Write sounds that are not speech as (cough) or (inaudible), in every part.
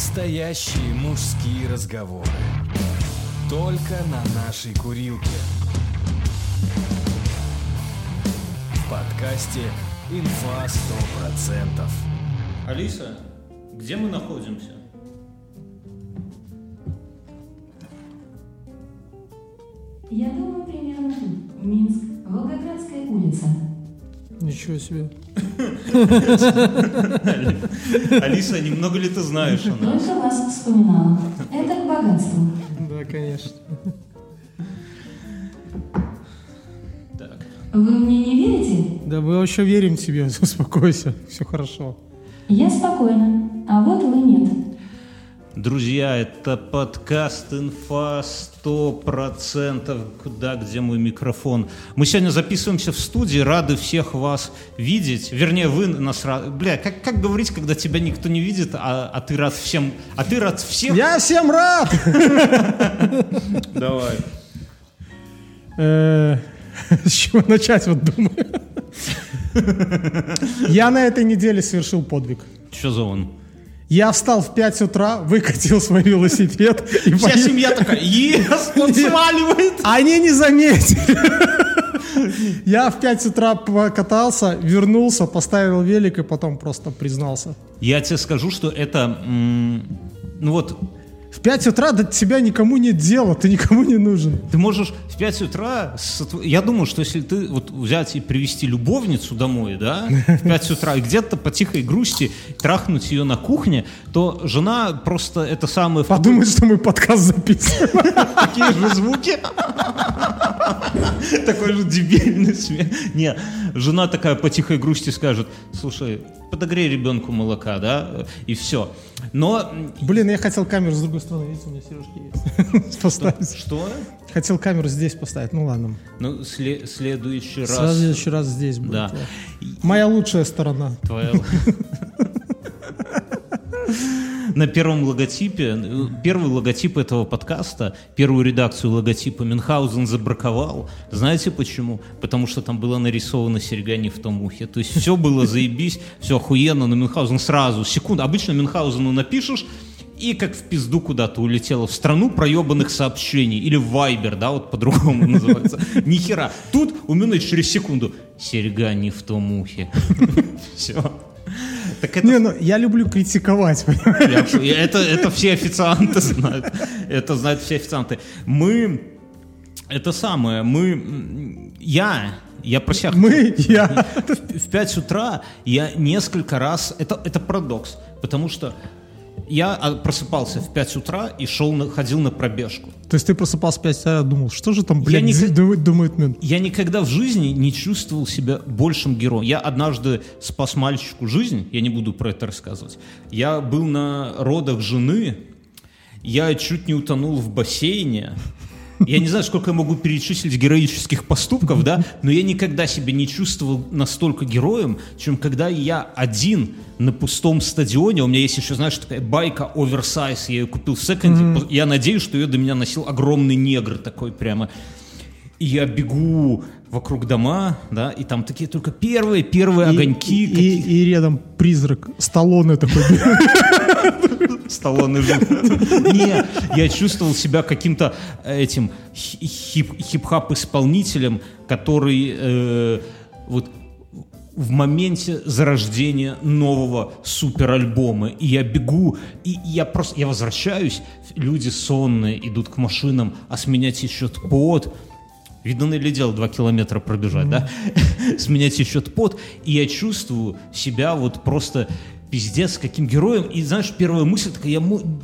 Настоящие мужские разговоры. Только на нашей курилке. В подкасте «Инфа 100%». Алиса, где мы находимся? Я думаю, примерно тут. Минск, Волгоградская улица. Ничего себе. (laughs) Алиса, немного ли ты знаешь? Только вас вспоминала. Это к богатству. Да, конечно. Так. Вы мне не верите? Да мы вообще верим тебе, (laughs) успокойся, все хорошо. Я спокойна. А вот вы нет. Друзья, это подкаст «Инфа 100%». Куда, где мой микрофон? Мы сегодня записываемся в студии, рады всех вас видеть. Вернее, вы нас рады. Бля, как, как говорить, когда тебя никто не видит, а, а ты рад всем... А ты рад всех? Я всем рад! (laughs) Давай. Э, С чего начать, вот думаю. Я на этой неделе совершил подвиг. Что за он? Я встал в 5 утра, выкатил свой велосипед и Вся поехал. семья такая, (laughs) ес, он сваливает. Они не заметили. Я в 5 утра покатался, вернулся, поставил велик и потом просто признался. Я тебе скажу, что это... Ну вот, В 5 утра до тебя никому нет дела, ты никому не нужен. Ты можешь в 5 утра... Я думаю, что если ты вот взять и привести любовницу домой, да, в 5 утра, и где-то по тихой грусти трахнуть ее на кухне, то жена просто это самое... Подумай, что мы подкаст записываем. Такие же звуки. Такой же дебильный смех. Не, жена такая по тихой грусти скажет, слушай, подогрей ребенку молока, да, и все. Но... Блин, я хотел камеру с другой стороны, видите, у меня сережки есть. (laughs) Поставить. Что? Хотел камеру здесь поставить, ну ладно. Ну, сле- следующий раз... В следующий раз здесь будет. Да. Моя лучшая сторона. Твоя... (laughs) На первом логотипе, э, первый логотип этого подкаста, первую редакцию логотипа Мюнхгаузен забраковал. Знаете почему? Потому что там было нарисовано серьга не в том ухе. То есть все было заебись, все охуенно, но Мюнхгаузен сразу, секунду. Обычно Мюнхгаузену напишешь, и как в пизду куда-то улетела в страну проебанных сообщений. Или в Вайбер, да, вот по-другому называется. Ни хера. Тут у Мюна через секунду. Серьга не в том ухе. (laughs) Все. Так это Не, ну я люблю критиковать. понимаешь? я- это, это все официанты знают. Это знают все официанты. Мы... Это самое, мы... Я... Я про себя Мы, я. (laughs) в 5 утра я несколько раз... Это, это парадокс, потому что я а, просыпался в 5 утра и шел на, ходил на пробежку. То есть ты просыпался в 5 утра, думал, что же там, блядь, не зи- х- думает, думает Мин? Я никогда в жизни не чувствовал себя большим героем. Я однажды спас мальчику жизнь, я не буду про это рассказывать. Я был на родах жены, я чуть не утонул в бассейне. Я не знаю, сколько я могу перечислить героических поступков, да, но я никогда себя не чувствовал настолько героем, чем когда я один на пустом стадионе, у меня есть еще, знаешь, такая байка оверсайз, я ее купил в секонде, я надеюсь, что ее до меня носил огромный негр такой прямо. И я бегу вокруг дома, да, и там такие только первые, первые огоньки. И, и- и рядом призрак Сталлоне такой. Сталлоне жил. Не, я чувствовал себя каким-то э, этим хи- хип- хип-хап-исполнителем, который э, вот в моменте зарождения нового суперальбома. И я бегу, и я просто, я возвращаюсь, люди сонные идут к машинам, а с меня течет пот. Видно ли дело два километра пробежать, да? (laughs) С меня течет пот, и я чувствую себя вот просто пиздец каким героем. И знаешь, первая мысль такая, я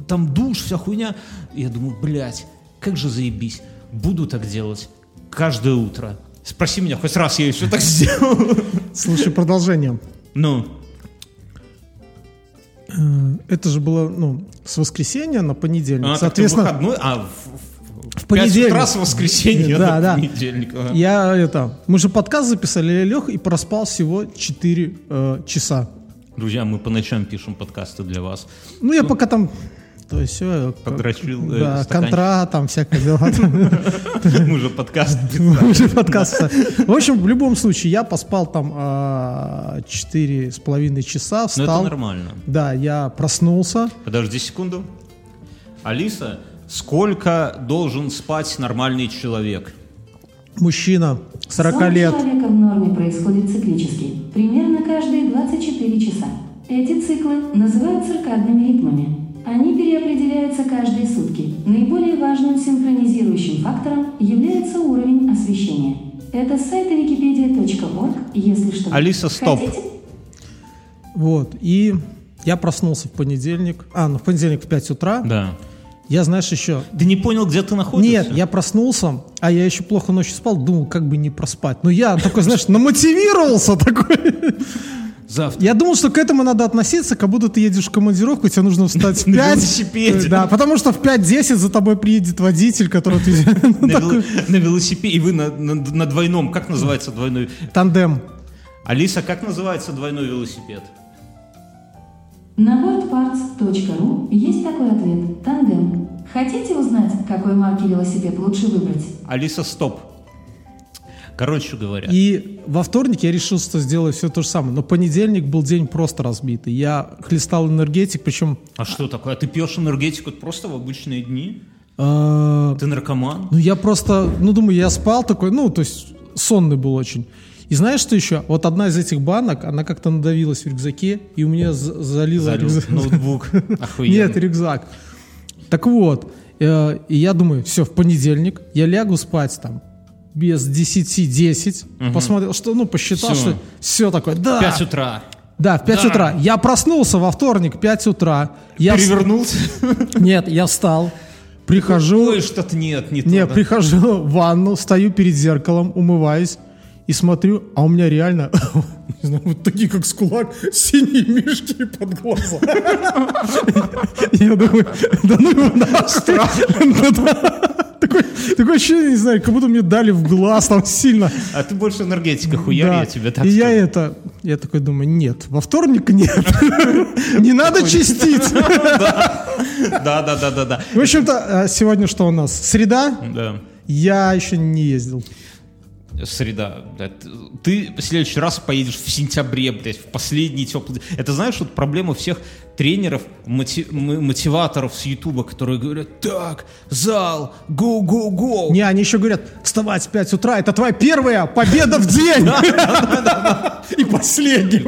там душ, вся хуйня. И я думаю, блядь, как же заебись. Буду так делать каждое утро. Спроси меня, хоть раз я еще так сделал. Слушай, продолжение. Ну, Э, Это же было, ну, с воскресенья на понедельник. а, Соответственно, выходной, а в, в, понедельник. утра с воскресенья Да, да. понедельник. ага. я это, мы же подкаст записали, я лег и проспал всего 4 э, часа. Друзья, мы по ночам пишем подкасты для вас. Ну, я пока там То есть все. Подрочил, э, Да, стаканчик. контра, там всякое дела. (laughs) Мы уже подкаст Мы уже подкаст. В общем, в любом случае, я поспал там а, четыре с половиной часа, Ну это встал. нормально. Да, я проснулся. Подожди секунду. Алиса, сколько должен спать нормальный человек? Мужчина, 40 Сон лет. человека в норме происходит циклически, примерно каждые 24 часа. Эти циклы называют циркадными ритмами. Они переопределяются каждые сутки. Наиболее важным синхронизирующим фактором является уровень освещения. Это с сайта wikipedia.org, если что. Алиса, стоп. Хотите? Вот. И я проснулся в понедельник. А, ну в понедельник в 5 утра. Да. Я, знаешь, еще... Ты не понял, где ты находишься? Нет, я проснулся, а я еще плохо ночью спал, думал, как бы не проспать. Но я такой, знаешь, намотивировался такой. Завтра. Я думал, что к этому надо относиться, как будто ты едешь в командировку, тебе нужно встать в На 5. велосипеде. Да, потому что в 5-10 за тобой приедет водитель, который ты... На, (laughs) вело- на велосипеде, и вы на двойном, как называется двойной? Тандем. Алиса, как называется двойной велосипед? На boardparts.ru есть такой ответ – тандем. Хотите узнать, какой марки велосипед лучше выбрать? Алиса, стоп. Короче говоря, И во вторник я решил, что сделаю все то же самое. Но понедельник был день просто разбитый. Я хлестал энергетик, причем... а что такое? А ты пьешь энергетику просто в обычные дни? э, Ты наркоман? Ну, я просто, ну, думаю, я спал такой, ну, то есть сонный был очень. И знаешь, что еще? Вот одна из этих банок, она как-то надавилась в рюкзаке, и у меня за- залило Залил рюкзак. ноутбук. (laughs) Охуенно. Нет, рюкзак. Так вот, э, и я думаю, все, в понедельник я лягу спать там без 10-10, посмотрел, что, ну, посчитал, что все такое, да, 5 утра. да, в 5 Да. утра. Я проснулся во вторник, 5 утра. Я Перевернулся? (laughs) Нет, я встал, прихожу, Ой, что-то нет, не Не, то. да. прихожу в ванну, стою перед зеркалом, умываюсь и смотрю, а у меня реально, (laughs) не знаю, вот такие, как с кулак, синие мешки под глаза. Я думаю, да ну его нахуй. (laughs) Такое такое ощущение, не знаю, как будто мне дали в глаз там сильно. А ты больше энергетика хуярь, Да. я тебе так И я это, я такой думаю, нет, во вторник нет. (laughs) Не надо чистить. Да, да, да, да, да. В общем-то, а сегодня что у нас? Среда? Да. Я еще не ездил. Среда. да. Т- Ты в следующий раз поедешь в сентябре, блядь, в последний теплый... Это знаешь, вот проблема всех тренеров, моти- м- мотиваторов с Ютуба, которые говорят, так, зал, go-go-go. Не, они еще говорят, вставать в 5 утра, это твоя первая победа в день. И последняя.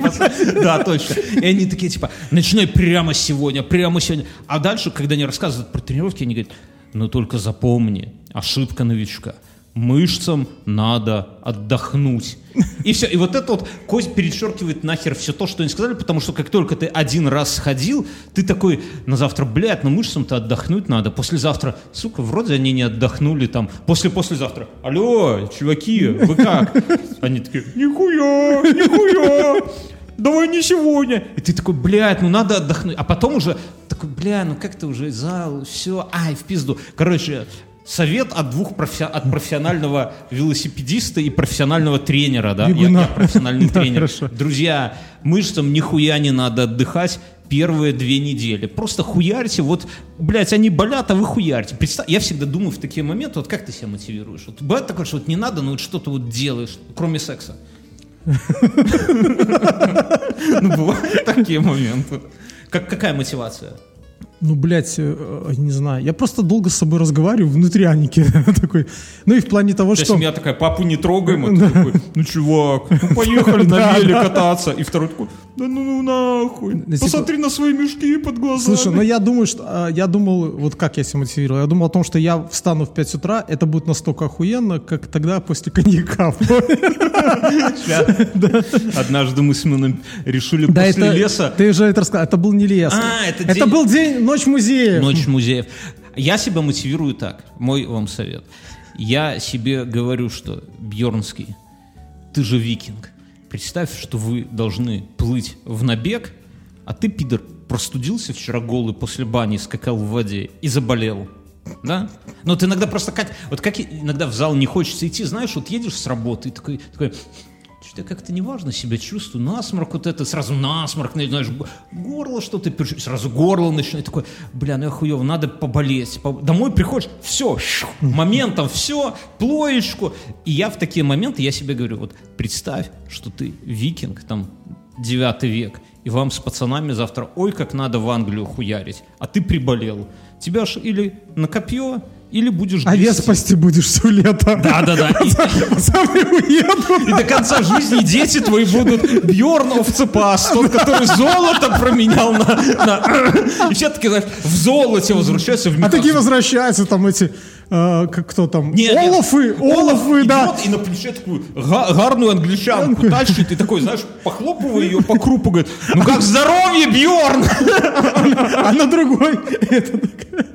Да, точно. И они такие, типа, начинай прямо сегодня, прямо сегодня. А дальше, когда они рассказывают про тренировки, они говорят, ну только запомни, ошибка новичка. Мышцам надо отдохнуть. И все. И вот это вот Кость перечеркивает нахер все то, что они сказали, потому что как только ты один раз сходил, ты такой на завтра, блядь, ну мышцам-то отдохнуть надо. Послезавтра, сука, вроде они не отдохнули там. После-послезавтра, алло, чуваки, вы как? Они такие, нихуя, нихуя. Давай не сегодня. И ты такой, блядь, ну надо отдохнуть. А потом уже такой, бля, ну как-то уже зал, все, ай, в пизду. Короче, совет от двух профи- от профессионального велосипедиста и профессионального тренера, да? Я, Бегуна. я профессиональный (laughs) тренер. Друзья, мышцам нихуя не надо отдыхать первые две недели. Просто хуярьте, вот, блядь, они болят, а вы хуярьте. Представь, я всегда думаю в такие моменты, вот как ты себя мотивируешь? Вот бывает такое, что вот не надо, но вот что-то вот делаешь, кроме секса. (laughs) Ну, бывают такие моменты. Как, какая мотивация? Ну, блядь, э, не знаю. Я просто долго с собой разговариваю внутри Аники. (laughs) такой. Ну и в плане того, Вся что... семья такая, папу не трогаем, а ты (laughs) такой, ну, чувак, (laughs) ну, поехали на веле кататься. И второй такой, да ну, ну нахуй, Ну, типа- посмотри на свои мешки под глазами. Слушай, ну я думаю, что а, я думал, вот как я себя мотивировал. Я думал о том, что я встану в 5 утра, это будет настолько охуенно, как тогда после коньяка. Однажды мы с Мином решили Да, после это леса ты же это рассказал. Это был не лес. А, это это день- был день ночь музея. Ночь музеев. Я себя мотивирую так. Мой вам совет. Я себе говорю, что Бьернский, ты же викинг. Представь, что вы должны плыть в набег, а ты, пидор, простудился вчера голый после бани, скакал в воде и заболел. Да? Но вот иногда просто как... Вот как иногда в зал не хочется идти, знаешь, вот едешь с работы и такой, такой что-то я как-то неважно себя чувствую, насморк вот это, сразу насморк, ну, знаешь, горло что-то, сразу горло начинает, такой, бля, ну я хуёво, надо поболеть. По- Домой приходишь, все, моментом все, плоечку. И я в такие моменты, я себе говорю, вот представь, что ты викинг, там, 9 век, и вам с пацанами завтра, ой, как надо в Англию хуярить, а ты приболел. Тебя ж или на копье, или будешь Овец грести. спасти будешь все лето. Да-да-да. И- Пацаны уедут. и до конца жизни дети твои будут Бьорн Овцепас, тот, который золото променял на... на- И все таки знаешь, в золоте возвращаются в А такие возвращаются там эти, э, как кто там, Не, не, Олафы, Олафы, да. И на плече такую га- гарную англичанку тащит, и такой, знаешь, похлопывая ее по крупу, говорит, ну как здоровье, Бьорн! А на другой это такая,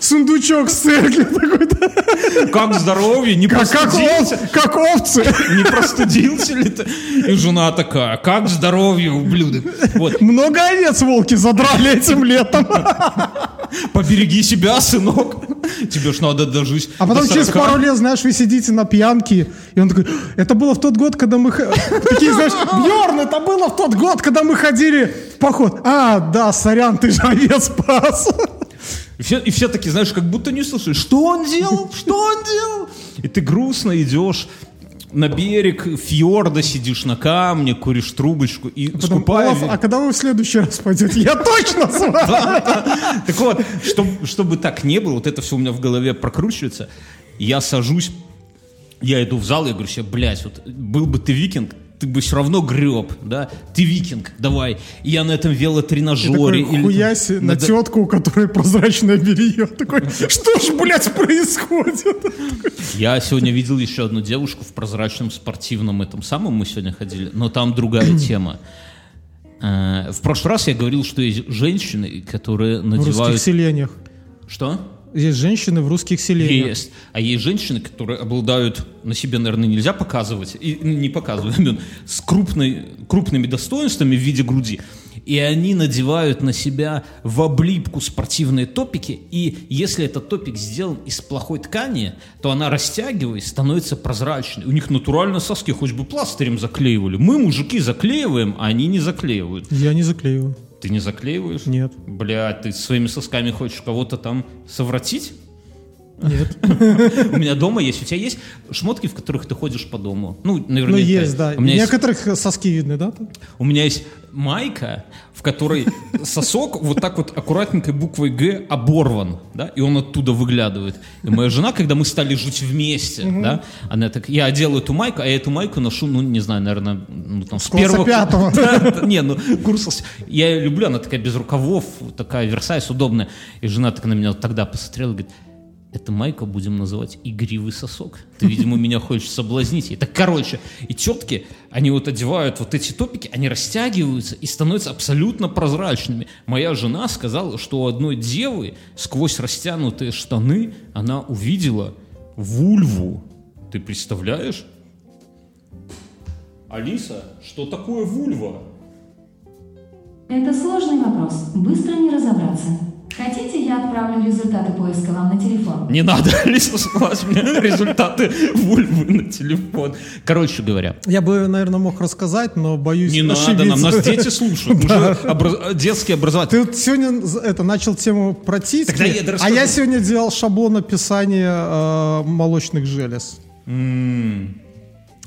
сундучок с церкви такой, Как здоровье, не как, как, простудился? ов- как овцы. Не простудился ли ты? И жена такая, как здоровье, ублюдок. Вот, Много овец волки задрали этим летом. побереги себя, сынок. Тебе ж надо дожить А потом через 40. пару лет, знаешь, вы сидите на пьянке, и он такой, это было в тот год, когда мы... х-» Такие, знаешь, Бьерн, это было в тот год, когда мы ходили в поход. А, да, сорян, ты же овец спас. И все, и все таки знаешь, как будто не слышали, что он делал, что он делал. И ты грустно идешь на берег фьорда, сидишь на камне, куришь трубочку и Потом, скупая... «Олаф, а когда вы в следующий раз пойдете? Я точно с. Так вот, чтобы, чтобы так не было, вот это все у меня в голове прокручивается, я сажусь, я иду в зал, я говорю себе, блядь, вот был бы ты викинг, ты бы все равно греб, да? Ты викинг, давай. И я на этом Такой, велотренажере... или там на д- тетку, у которой прозрачное белье. Такой, (laughs) что ж, блядь, происходит? Я сегодня видел еще одну девушку в прозрачном спортивном этом самом, мы сегодня ходили, но там другая тема. Э, В прошлый раз я говорил, что есть женщины, которые В русских надевают... селениях. Что? Есть женщины в русских селениях. Есть. А есть женщины, которые обладают, на себе, наверное, нельзя показывать, и ну, не показывают, (laughs) с крупной, крупными достоинствами в виде груди. И они надевают на себя в облипку спортивные топики, и если этот топик сделан из плохой ткани, то она, растягиваясь, становится прозрачной. У них натурально соски хоть бы пластырем заклеивали. Мы, мужики, заклеиваем, а они не заклеивают. Я не заклеиваю. Ты не заклеиваешь? Нет. Бля, ты своими сосками хочешь кого-то там совратить? Нет. У меня дома есть. У тебя есть шмотки, в которых ты ходишь по дому? Ну, наверняка. Ну, есть, да. У Некоторых соски видны, да? у меня есть майка, в которой сосок вот так вот аккуратненькой буквой «Г» оборван, да, и он оттуда выглядывает. И моя жена, когда мы стали жить вместе, да, она так, я одела эту майку, а я эту майку ношу, ну, не знаю, наверное, ну, там, с, первого... пятого. (laughs) Не, ну, курс... с- Я ее люблю, она такая без рукавов, такая версайс, удобная. И жена так на меня тогда посмотрела и говорит, это майка будем называть игривый сосок. Ты, видимо, меня хочешь соблазнить. Так, короче, и тетки, они вот одевают вот эти топики, они растягиваются и становятся абсолютно прозрачными. Моя жена сказала, что у одной девы сквозь растянутые штаны она увидела вульву. Ты представляешь? Алиса, что такое вульва? Это сложный вопрос, быстро не разобраться. Хотите, я отправлю результаты поиска вам на телефон? Не надо, (laughs) Алиса, слать мне результаты вульвы на телефон. Короче говоря, Я бы, наверное, мог рассказать, но боюсь не надо нам, нас дети слушают. (laughs) Мы же образ- детский образователь. Ты сегодня это, начал тему про титьки, а я сегодня делал шаблон описания э, молочных желез.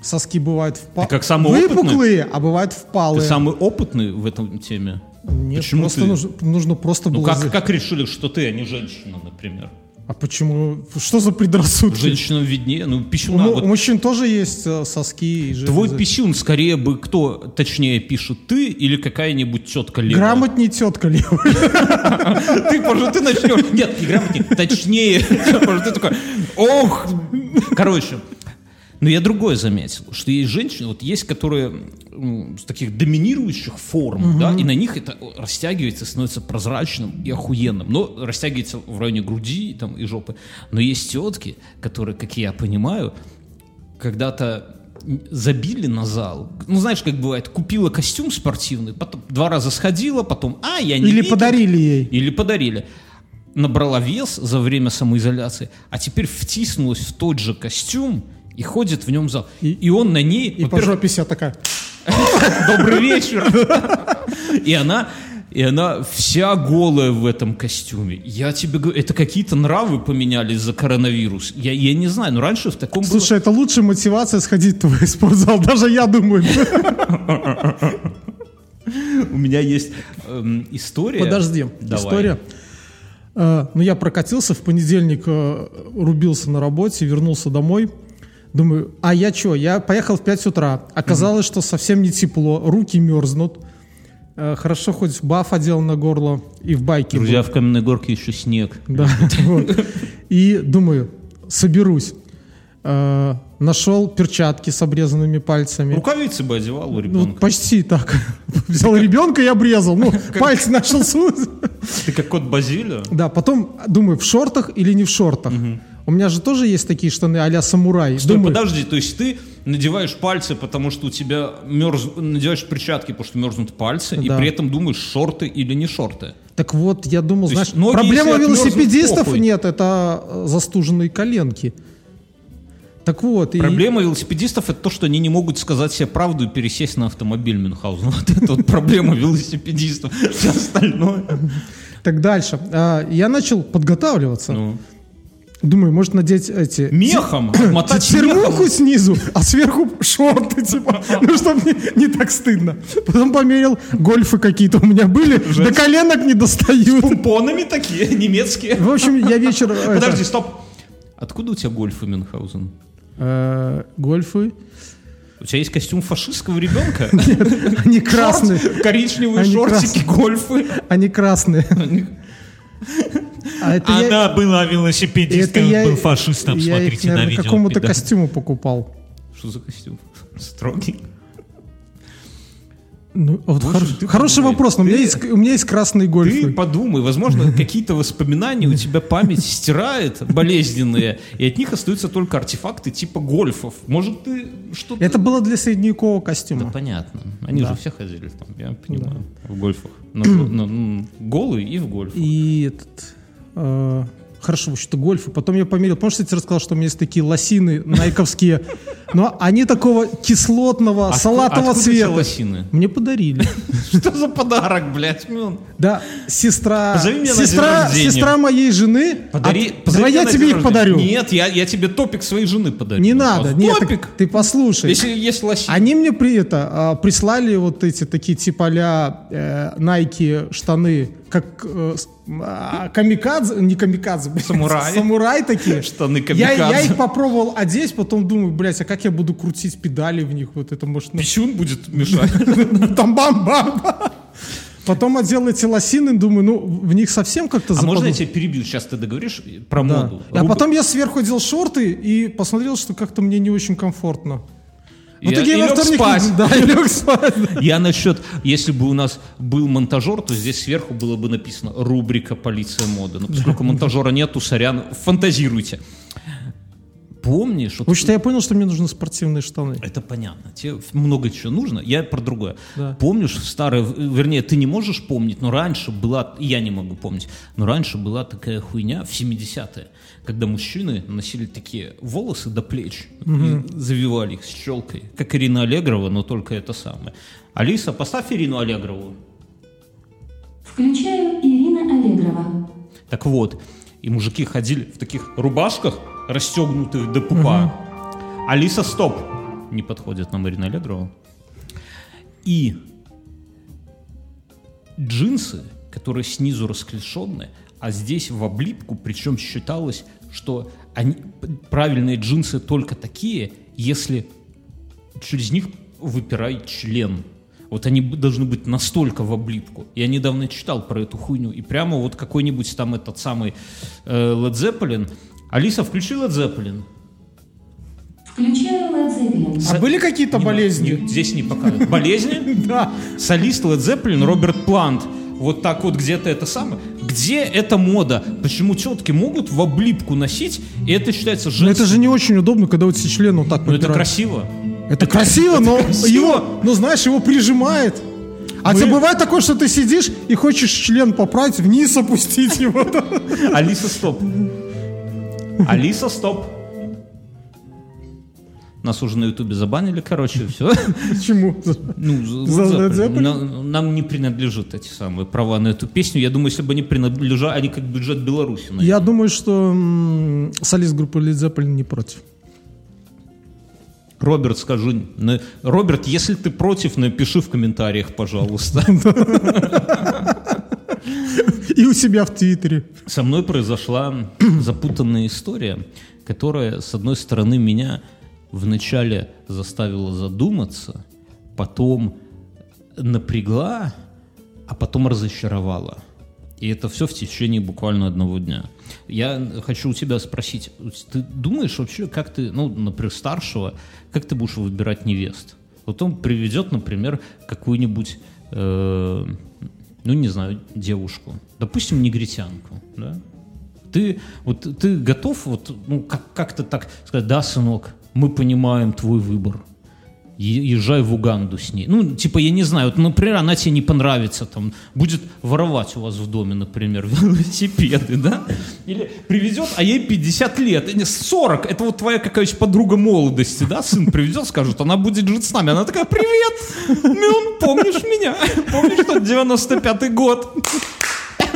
Соски бывают впа- Ты как самый опытный? выпуклые, а бывают Ты впалые. самый опытный в этом теме? Нет, Почему просто ты? нужно, нужно просто Ну было... как, как решили, что ты, а не женщина, например? А почему? Что за предрассудки? Женщинам виднее, ну У, пищуна. му- вот у мужчин тоже есть э, соски и железы. Твой писюн скорее бы кто точнее пишет, ты или какая-нибудь тетка левая? Грамотней тетка левая. (laughs) Ты, может, ты начнешь. Нет, не грамотнее, точнее. (laughs) Может, ты такой, ох. Короче, но я другое заметил, что есть женщины, вот есть, которые с таких доминирующих форм, да, и на них это растягивается, становится прозрачным и охуенным. Но растягивается в районе груди там, и жопы. Но есть тетки, которые, как я понимаю, когда-то забили на зал. Ну, знаешь, как бывает, купила костюм спортивный, потом два раза сходила, потом, а, я не Или видела». подарили ей. Или подарили. Набрала вес за время самоизоляции, а теперь втиснулась в тот же костюм И ходит в нем зал. И- И, он на ней... И по жопе себя такая. (laughs) Добрый вечер. И она, и она вся голая в этом костюме. Я тебе говорю, это какие-то нравы поменялись за коронавирус. Я, я не знаю, но раньше в таком было... Слушай, это лучшая мотивация сходить в твой (laughs) спортзал. Даже я думаю. У меня есть эм, история. Подожди, история. Э, ну, я прокатился в понедельник, э, рубился на работе, вернулся домой. Думаю, а я что? Я поехал в 5 утра. Оказалось, что совсем не тепло, руки мерзнут. Э, Хорошо, хоть баф одел на горло и в байке. Друзья, в Каменной Горке еще снег. Да, (laughs) вот. И думаю, соберусь. Э, Нашел перчатки с обрезанными пальцами. Рукавицы бы одевал у Ну, ребенка. почти так. (laughs) Взял ребенка и обрезал. Ну, (laughs) пальцы сунуть. Ты как кот Базилио? Да, потом думаю, в шортах или не в шортах. У меня же тоже есть такие штаны а-ля самурай. Стой, Думаю, подожди, то есть ты надеваешь пальцы, потому что у тебя мерз... надеваешь перчатки, потому что мерзнут пальцы, и Да. при этом думаешь, шорты или не шорты. так вот, я думал, То знаешь, ноги, проблема велосипедистов похуй. нет, это э, застуженные коленки. Так вот, и- Проблема велосипедистов это то, что они не могут сказать себе правду и пересесть на автомобиль Мюнхгаузен. (laughs) Вот это вот проблема велосипедистов. Все остальное. так дальше. А, Я начал подготавливаться. Думаю, может надеть эти... Мехом, (coughs) мотать Термуху снизу, а сверху шорты, типа, (laughs) ну, чтобы не, не так стыдно. Потом померил, гольфы какие-то у меня были, до коленок не достают. Пумпонами такие, немецкие. В общем, я вечер... (laughs) это, Подожди, стоп. Откуда у тебя гольфы Мюнхгаузен? э, гольфы, У тебя есть костюм фашистского ребенка? (laughs) они красные, коричневые шортики, гольфы. они красные. А это я- Она была это велосипедисткой, он я- был фашистом. я их, Смотрите на наверное, видео. какому-то Да. костюму покупал. Что за костюм? Строгий. Ну, вот Боже хор- ты хороший мой. вопрос, но у меня Ты- есть, у меня есть красные Ты гольфы. подумай, возможно, (laughs) какие-то воспоминания у тебя память стирает, болезненные, и от них остаются только артефакты типа гольфов. Может, ты что-то... Это было для средневекового Да, костюма. понятно. Они Да. же все ходили там, я понимаю, в гольфах. (clears throat) На- на- м, голые и в гольфах. И этот... э, хорошо, что-то гольфы. Потом я померил. Помнишь, я тебе рассказал, что у меня есть такие лосины найковские? Но они такого кислотного, Откуда- салатового цвета. лосины? Мне подарили. (laughs) Что за подарок, блядь, Мюн? Да, сестра, сестра, сестра моей жены. Подари, позови Давай я тебе их подарю. Нет, я, я тебе топик своей жены подарю. Не надо, нет, Топик. ты послушай. Если есть лосины. Они мне при это а, прислали вот эти такие типа а Nike штаны, как э, а, камикадзе, не камикадзе, блядь, Самурай. самурай такие. Штаны Я, я камикадзе. их попробовал одеть, потом думаю, блядь, а как я буду крутить педали в них? Вот это может... Писюн будет мешать. (laughs) Там бам-бам. Потом одел эти лосины, думаю, ну, в них совсем как-то А можно я тебя перебью? Сейчас ты договоришь про Да. моду. А Руб- потом я сверху одел шорты и посмотрел, что как-то мне не очень комфортно. В Я- итоге и я во лег вторник- спать. (laughs) Да, и лег спать. Я насчет, если бы у нас был монтажер, то здесь сверху было бы написано рубрика «Полиция моды». Но поскольку монтажера нету, сорян, фантазируйте. Помнишь, вот В общем-то, я понял, что мне нужны спортивные штаны. Это понятно. Тебе много чего нужно. Я про другое. Да. Помнишь, в старое, вернее, ты не можешь помнить, но раньше была, и я не могу помнить, но раньше была такая хуйня в 70-е, когда мужчины носили такие волосы до плеч и завивали их с челкой, как Ирина Аллегрова, но только это самое. Алиса, поставь Ирину Аллегрову. Включаю Ирина Аллегрова. Так вот, и мужики ходили в таких рубашках, расстегнутых до пупа. Алиса, стоп! Не подходит на Марина Аллегрова. И джинсы, которые снизу расклешенные, а здесь в облипку, причем считалось, что они, правильные джинсы только такие, если через них выпирает член. Вот они должны быть настолько в облипку. Я недавно читал про эту хуйню. И прямо вот какой-нибудь там этот самый э, Led Zeppelin. Алиса, включи Led Zeppelin. Включаю Led Zeppelin. А были какие-то Не- болезни? не- здесь не показывают. Болезни? (laughs) Да. Солист Led Zeppelin Роберт Плант. Вот так вот где-то это самое. Где эта мода? Почему тетки могут в облипку носить, и это считается Но женским? это же не очень удобно, когда у тебя член вот так Ну, это красиво. Это красиво, но красиво. его, ну знаешь, его прижимает. А Мы- тебе бывает такое, что ты сидишь и хочешь член поправить, вниз опустить его. (laughs) Алиса, стоп. Алиса, стоп. Нас уже на Ютубе забанили, короче, все. Почему? Ну, За Zeppelin. Zeppelin? Нам, нам не принадлежат эти самые права на эту песню. Я думаю, если бы они принадлежали, они как бюджет Беларуси. наверное. Я думаю, что солист группы Led Zeppelin не против. Роберт, скажи. на- Роберт, если ты против, напиши в комментариях, пожалуйста. (laughs) И у себя в Твиттере. Со мной произошла (clears throat) запутанная история, которая, с одной стороны, меня вначале заставила задуматься, потом напрягла, а потом разочаровала. И это все в течение буквально одного дня. Я хочу у тебя спросить, ты думаешь вообще, как ты, ну, например, старшего, как ты будешь выбирать невест? Вот он приведет, например, какую-нибудь, э, ну, не знаю, девушку, допустим, негритянку, да? Ты, вот, ты готов вот, ну, как, как-то так сказать, да, сынок, мы понимаем твой выбор, езжай в Уганду с ней. Ну, типа, я не знаю, вот, например, она тебе не понравится, там, будет воровать у вас в доме, например, (laughs) велосипеды, да? Или привезет, а ей 50 лет, или 40, это вот твоя какая-нибудь подруга молодости, да, сын привезет, скажет, она будет жить с нами. Она такая, привет, Мюн, помнишь меня? Помнишь, что 95-й год?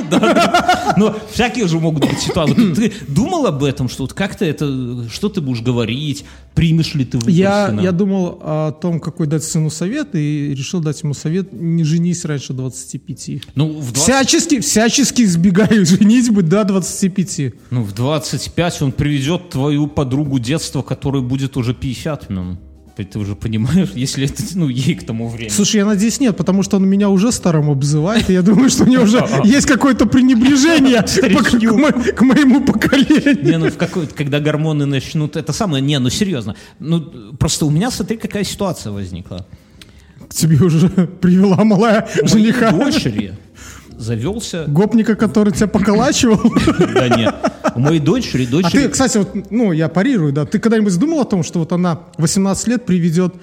(laughs) Да. Но всякие же могут быть ситуации. Ты думал об этом, что вот как-то это, что ты будешь говорить, примешь ли ты выбор Я, я думал о том, какой дать сыну совет, и решил дать ему совет не женись раньше 25. Ну, в 20 Всячески, всячески избегаю (laughs) женитьбы до 25. Ну, в 25 он приведет твою подругу детства, которой будет уже 50 минут. Ты, ты уже понимаешь, если это, ну, ей к тому времени. Слушай, я надеюсь, нет, потому что он меня уже старым обзывает, и я думаю, что у него уже (laughs) есть какое-то пренебрежение (laughs) к, мо- к моему поколению. Не, ну, когда гормоны начнут, это самое, не, ну, серьезно. Ну, просто у меня, смотри, какая ситуация возникла. К тебе уже (laughs) привела малая жениха. дочери завелся... Гопника, который тебя поколачивал. Да нет, у моей дочери, А дочери... ты, кстати, вот, ну, я парирую, да. Ты когда-нибудь думал о том, что вот она 18 лет приведет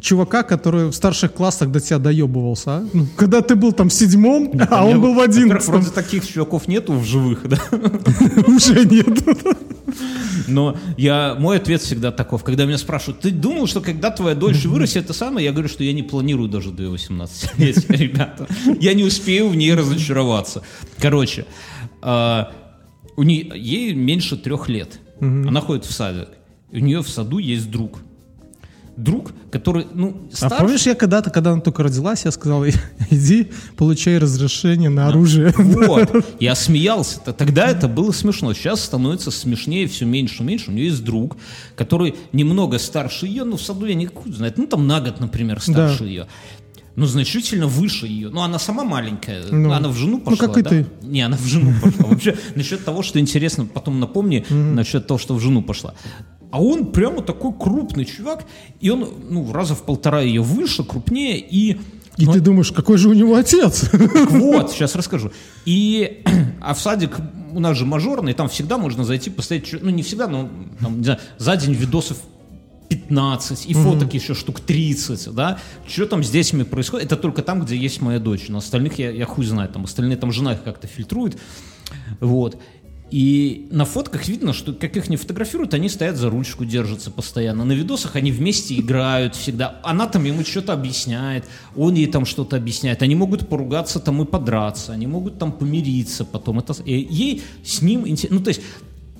чувака, который в старших классах до тебя доебывался, а? Ну, когда ты был там в седьмом, а он был в одиннадцатом. Вроде таких чуваков нету в живых, да? (laughs) Уже нет. Но я, мой ответ всегда таков. Когда меня спрашивают, ты думал, что когда твоя дочь вырастет, это самое? Я говорю, что я не планирую даже до 18 лет, (laughs) ребята. Я не успею в ней разочароваться. Короче, а, у нее, ей меньше трех лет. Она ходит в садик. У нее в саду есть друг. Друг, который, ну, А старше. помнишь, я когда-то, когда она только родилась, я сказал, иди, получай разрешение на оружие. Вот, (laughs) я смеялся. Тогда это было смешно. Сейчас становится смешнее все меньше и меньше. У нее есть друг, который немного старше ее, ну, в саду я не знает, ну, там на год, например, старше Да. ее. Ну, значительно выше ее. Ну, она сама маленькая. Ну. она в жену Ну, пошла, как и да? ты. Не, она в жену пошла. Вообще, насчет того, что интересно, потом напомни, насчет того, что в жену пошла. А он прямо такой крупный чувак, и он, ну, раза в полтора ее выше, крупнее, и И ты думаешь, какой же у него отец? вот, сейчас расскажу. И, (clears throat) а в садик у нас же мажорный, там всегда можно зайти, посмотреть, ну не всегда, но там, не знаю, за день видосов 15, и фоток еще штук 30, да, что там с детьми происходит, это только там, где есть моя дочь, на остальных я, я хуй знаю, там остальные, там жена их как-то фильтрует, вот. И на фотках видно, что как их не фотографируют, они стоят за ручку, держатся постоянно. На видосах они вместе играют всегда. Она там ему что-то объясняет, он ей там что-то объясняет. Они могут поругаться там и подраться, они могут там помириться потом. Это, и ей с ним интересно. Ну, то есть,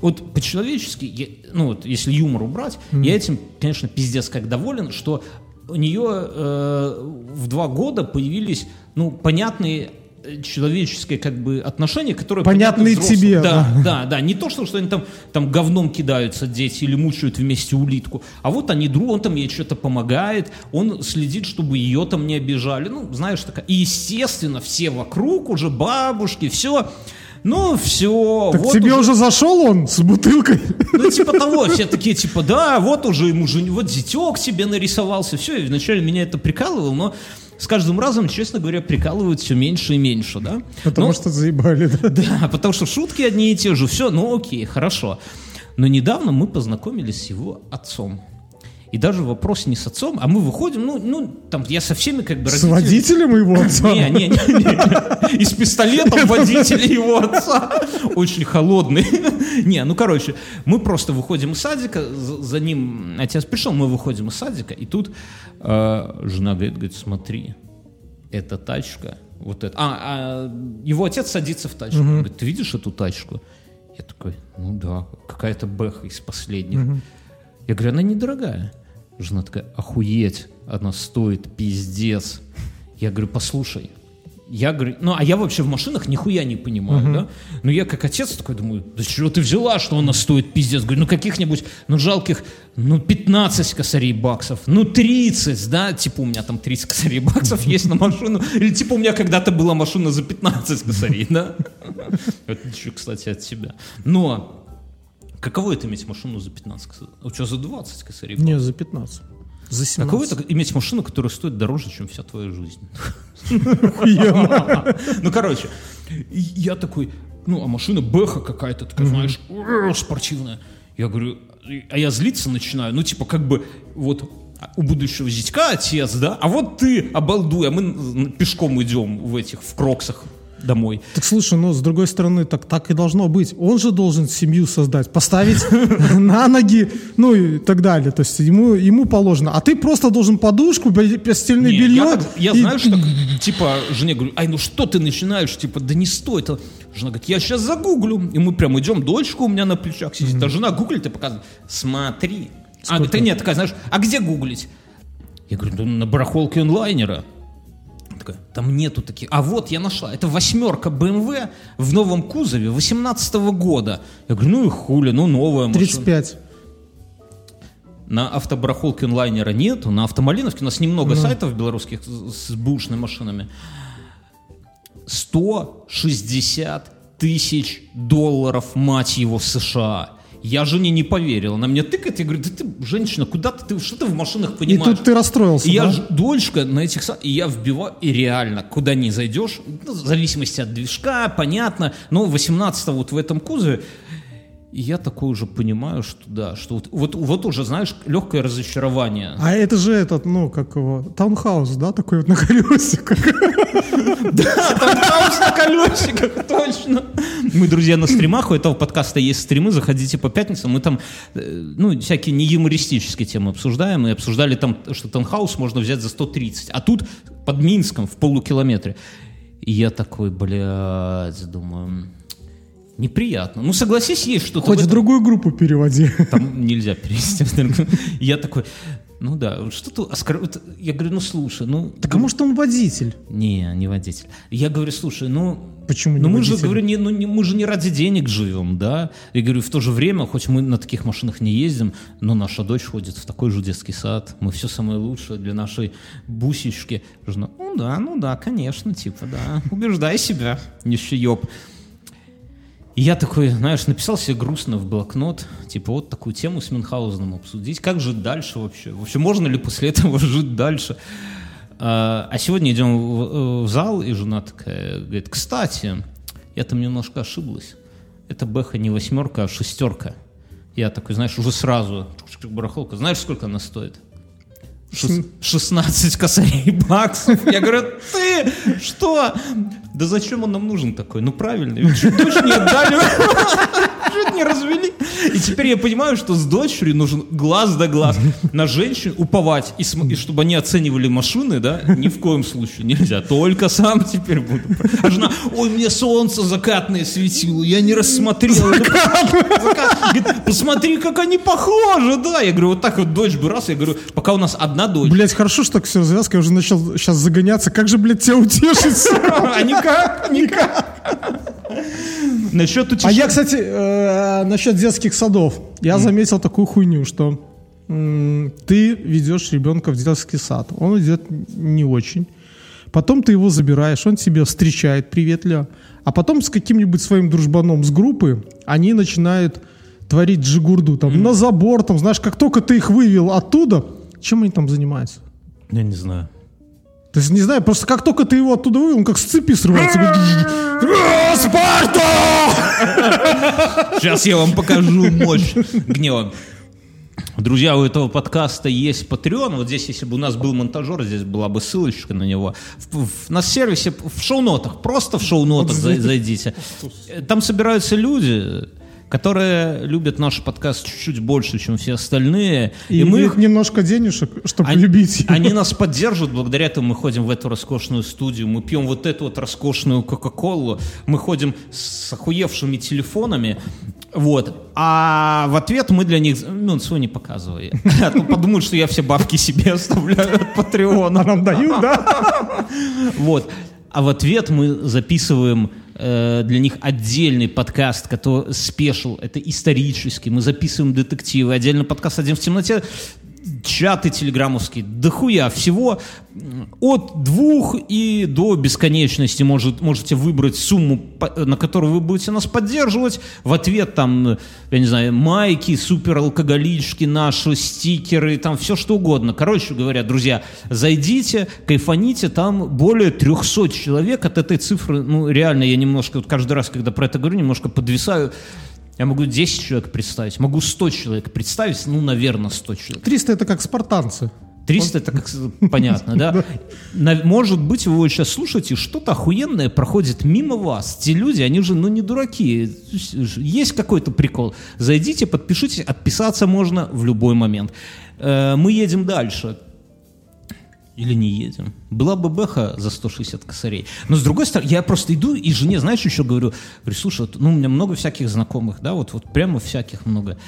вот по-человечески, ну вот если юмор убрать, я этим, конечно, пиздец как доволен, что у нее э, в два года появились, ну, понятные человеческие как бы Понятные понятны взрослым. тебе, Да, да. да, да. Не то, что, что они там, там говном кидаются дети или мучают вместе улитку, а вот они друг, он там ей что-то помогает, он следит, чтобы ее там не обижали. Ну, знаешь, такая. И, естественно, все вокруг уже бабушки, все. Ну, все. Так вот тебе уже зашел он с бутылкой? ну, типа того, все такие, типа, да, вот уже ему жен... вот зятек себе нарисовался, все, и вначале меня это прикалывало, но с каждым разом, честно говоря, прикалывают все меньше и меньше, да? Потому Ну, что заебали, да? (laughs) Да, потому что шутки одни и те же, все, ну окей, хорошо. Но недавно мы познакомились с его отцом. И даже вопрос не с отцом, а мы выходим, ну, ну там я со всеми как бы С водителем его отца? Не, не, не, не. И с пистолетом водителя его отца. Очень холодный. Не, ну, короче, мы просто выходим из садика, за ним отец пришел, мы выходим из садика, и тут э, жена говорит, говорит, смотри, эта тачка, вот это. А, а его отец садится в тачку. Он Говорит, ты видишь эту тачку? Я такой, ну да, какая-то бэха из последних. Я говорю, она недорогая. Жена такая, охуеть, она стоит пиздец. Я говорю, послушай, я говорю, ну, а я вообще в машинах нихуя не понимаю, да? Но я как отец такой думаю, да чего ты взяла, что она стоит пиздец? Говорю, ну, каких-нибудь, ну, жалких, ну, 15 косарей баксов, ну, 30, да? Типа у меня там 30 косарей баксов (laughs) есть на машину. Или типа у меня когда-то была машина за 15 косарей, да? (laughs) Это еще, кстати, от себя. Но каково это иметь машину за 15 косарей? А что, за 20 косарей? Не, за 15. За 17. Каково это иметь машину, которая стоит дороже, чем вся твоя жизнь? Ну, короче, я такой, ну, а машина Бэха какая-то, такая, знаешь, «Ур, спортивная. Я говорю, а я злиться начинаю, ну, типа, как бы, вот, у будущего зятька отец, да, а вот ты, обалдуй, а мы пешком идем в этих, в кроксах домой. Так слушай, ну с другой стороны, так, так и должно быть. Он же должен семью создать, поставить (laughs) на ноги, ну и так далее. То есть ему, ему положено. А ты просто должен подушку, постельное Не, белье. Я, так- я и- знаю, что, (laughs) типа, жене говорю, ай, ну что ты начинаешь, типа, да не стоит. А Жена говорит, я сейчас загуглю. И мы прям идем, дочка у меня на плечах сидит, а жена гуглит и показывает, смотри. А Сколько? ты нет, такая, знаешь, а где гуглить? Я говорю, «Да на барахолке онлайнера. Такая, там нету таких. А вот я нашла. Это восьмерка BMW в новом кузове 18 года. Я говорю, ну и хули, ну новая машина. 35. На автобарахолке онлайнера нету, на автомалиновке у нас немного сайтов белорусских с, бэушными машинами. 160 тысяч долларов, мать его, США. Я жене не поверил. Она мне тыкает, я говорю, да ты, женщина, куда ты, ты что ты в машинах И понимаешь? тут ты расстроился, И я да? ж- дольше на этих и я вбиваю, и реально, куда не зайдешь, ну, в зависимости от движка, понятно, но 18 вот в этом кузове, и я такой уже понимаю, что да, что вот, вот, вот уже, знаешь, легкое разочарование. А это же этот, ну, как его, таунхаус, да, такой вот на колесиках. (laughs) Да, там хаос на колесиках, точно. Мы, друзья, на стримах, у этого подкаста есть стримы, заходите по пятницам, мы там, э, ну, всякие не юмористические темы обсуждаем, и обсуждали там, что таунхаус можно взять за 130, а тут под Минском в полукилометре. И я такой, блядь, думаю, неприятно. Ну, согласись, есть что-то Хоть в в этом. другую группу переводи. Там нельзя перевести. Я такой, ну да, что-то... оскор- вот Я говорю, ну слушай, ну... Так а может он водитель? Не, не водитель. Я говорю, слушай, ну... Почему не Ну мы же, говорю, не, ну, не- мы же не ради денег живем, да? И говорю, в то же время, хоть мы на таких машинах не ездим, но наша дочь ходит в такой же детский сад. Мы все самое лучшее для нашей бусечки. Жена, ну да, ну да, конечно, типа, да. Убеждай себя, нищееб. И я такой, знаешь, написал себе грустно в блокнот, типа вот такую тему с Мюнхгаузеном обсудить. Как жить дальше вообще? Вообще можно ли после этого (laughs) жить дальше? А а сегодня идем в, в зал, и жена такая говорит, кстати, я там немножко ошиблась. Это бэха не восьмерка, а шестерка. Я такой, знаешь, уже сразу, барахолка, знаешь, сколько она стоит? Шес- 16 косарей баксов. Я говорю, ты что? Да зачем он нам нужен такой? Ну правильно, ведь чуть не отдали. Не развели. И теперь я понимаю, что с дочерью нужен глаз да глаз. На женщин уповать, и, см- и чтобы они оценивали машины, да, ни в коем случае нельзя. Только сам теперь буду. А жена, ой, мне солнце закатное светило, я не рассмотрел. Закат. Говорит, посмотри, как они похожи, да. Я говорю, вот так вот дочь бы раз, я говорю, пока у нас одна дочь. Блять, хорошо, что так все развязка, я уже начал сейчас загоняться. Как же, блядь, тебя утешить? (laughs) А никак, никак. (laughs) Насчет А я, кстати, э, насчет детских садов. Я заметил такую хуйню, что м, ты ведешь ребенка в детский сад. Он идет не очень. Потом ты его забираешь, он тебя встречает приветливо. А потом с каким-нибудь своим дружбаном с группы они начинают творить джигурду там на забор, там, знаешь, как только ты их вывел оттуда, чем они там занимаются? Я не знаю. То есть, не знаю, просто как только ты его оттуда вывел, он как с цепи срывается. Говорит, «А, Спарта! Сейчас я вам покажу мощь гнева. Друзья, у этого подкаста есть Patreon. Вот здесь, если бы у нас был монтажер, здесь была бы ссылочка на него. В, в- на сервисе, в шоу-нотах, просто в шоу-нотах зай- зайдите. Там собираются люди, которые любят наш подкаст чуть-чуть больше, чем все остальные. И, мы мы их немножко денежек, чтобы они, любить его. они нас поддерживают, благодаря этому мы ходим в эту роскошную студию, мы пьем вот эту вот роскошную Кока-Колу, мы ходим с охуевшими телефонами, вот. А в ответ мы для них... Ну, свой не показывай. А то подумают, что я все бабки себе оставляю от Патреона. А нам дают, да? Вот. А в ответ мы записываем для них отдельный подкаст, который спешл, это исторический. Мы записываем детективы, отдельно подкаст «Один в темноте», чаты телеграммовские, дохуя всего. От двух и до бесконечности может, можете выбрать сумму, на которую вы будете нас поддерживать. В ответ там, я не знаю, майки, супералкоголички наши, стикеры, там все что угодно. Короче говоря, друзья, зайдите, кайфаните, там более 300 человек от этой цифры. Ну, реально, я немножко, вот каждый раз, когда про это говорю, немножко подвисаю. Я могу 10 человек представить, могу 100 человек представить, ну, наверное, 100 человек. 300 это как спартанцы. 300 это как понятно, да? (laughs) Может быть, вы вот сейчас слушаете, что-то охуенное проходит мимо вас. Те люди, они же, ну, не дураки. Есть какой-то прикол. Зайдите, подпишитесь, отписаться можно в любой момент. Э, Мы едем дальше. Или не едем. Была бы бэха за 160 косарей. Но с другой стороны, я просто иду и жене, знаешь, еще говорю, говорю, слушай, вот, ну, у меня много всяких знакомых, да, вот, вот прямо всяких много.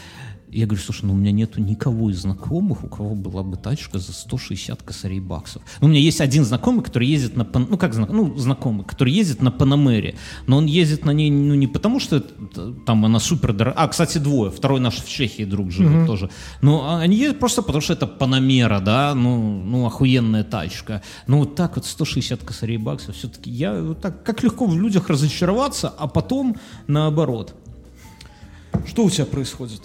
Я говорю, слушай, ну у меня нету никого из знакомых, у кого была бы тачка за 160 косарей баксов. Ну, у меня есть один знакомый, который ездит на, Пан- ну как знак- ну, знакомый, который ездит на Панамере, но он ездит на ней, ну не потому что это- там она супер дорогая, а, кстати, двое, второй наш в Чехии друг живет тоже, но они ездят просто потому что это Панамера, да, ну, ну охуенная тачка. Ну вот так вот 160 косарей баксов, все-таки я вот так, как легко в людях разочароваться, а потом наоборот. Что у тебя происходит?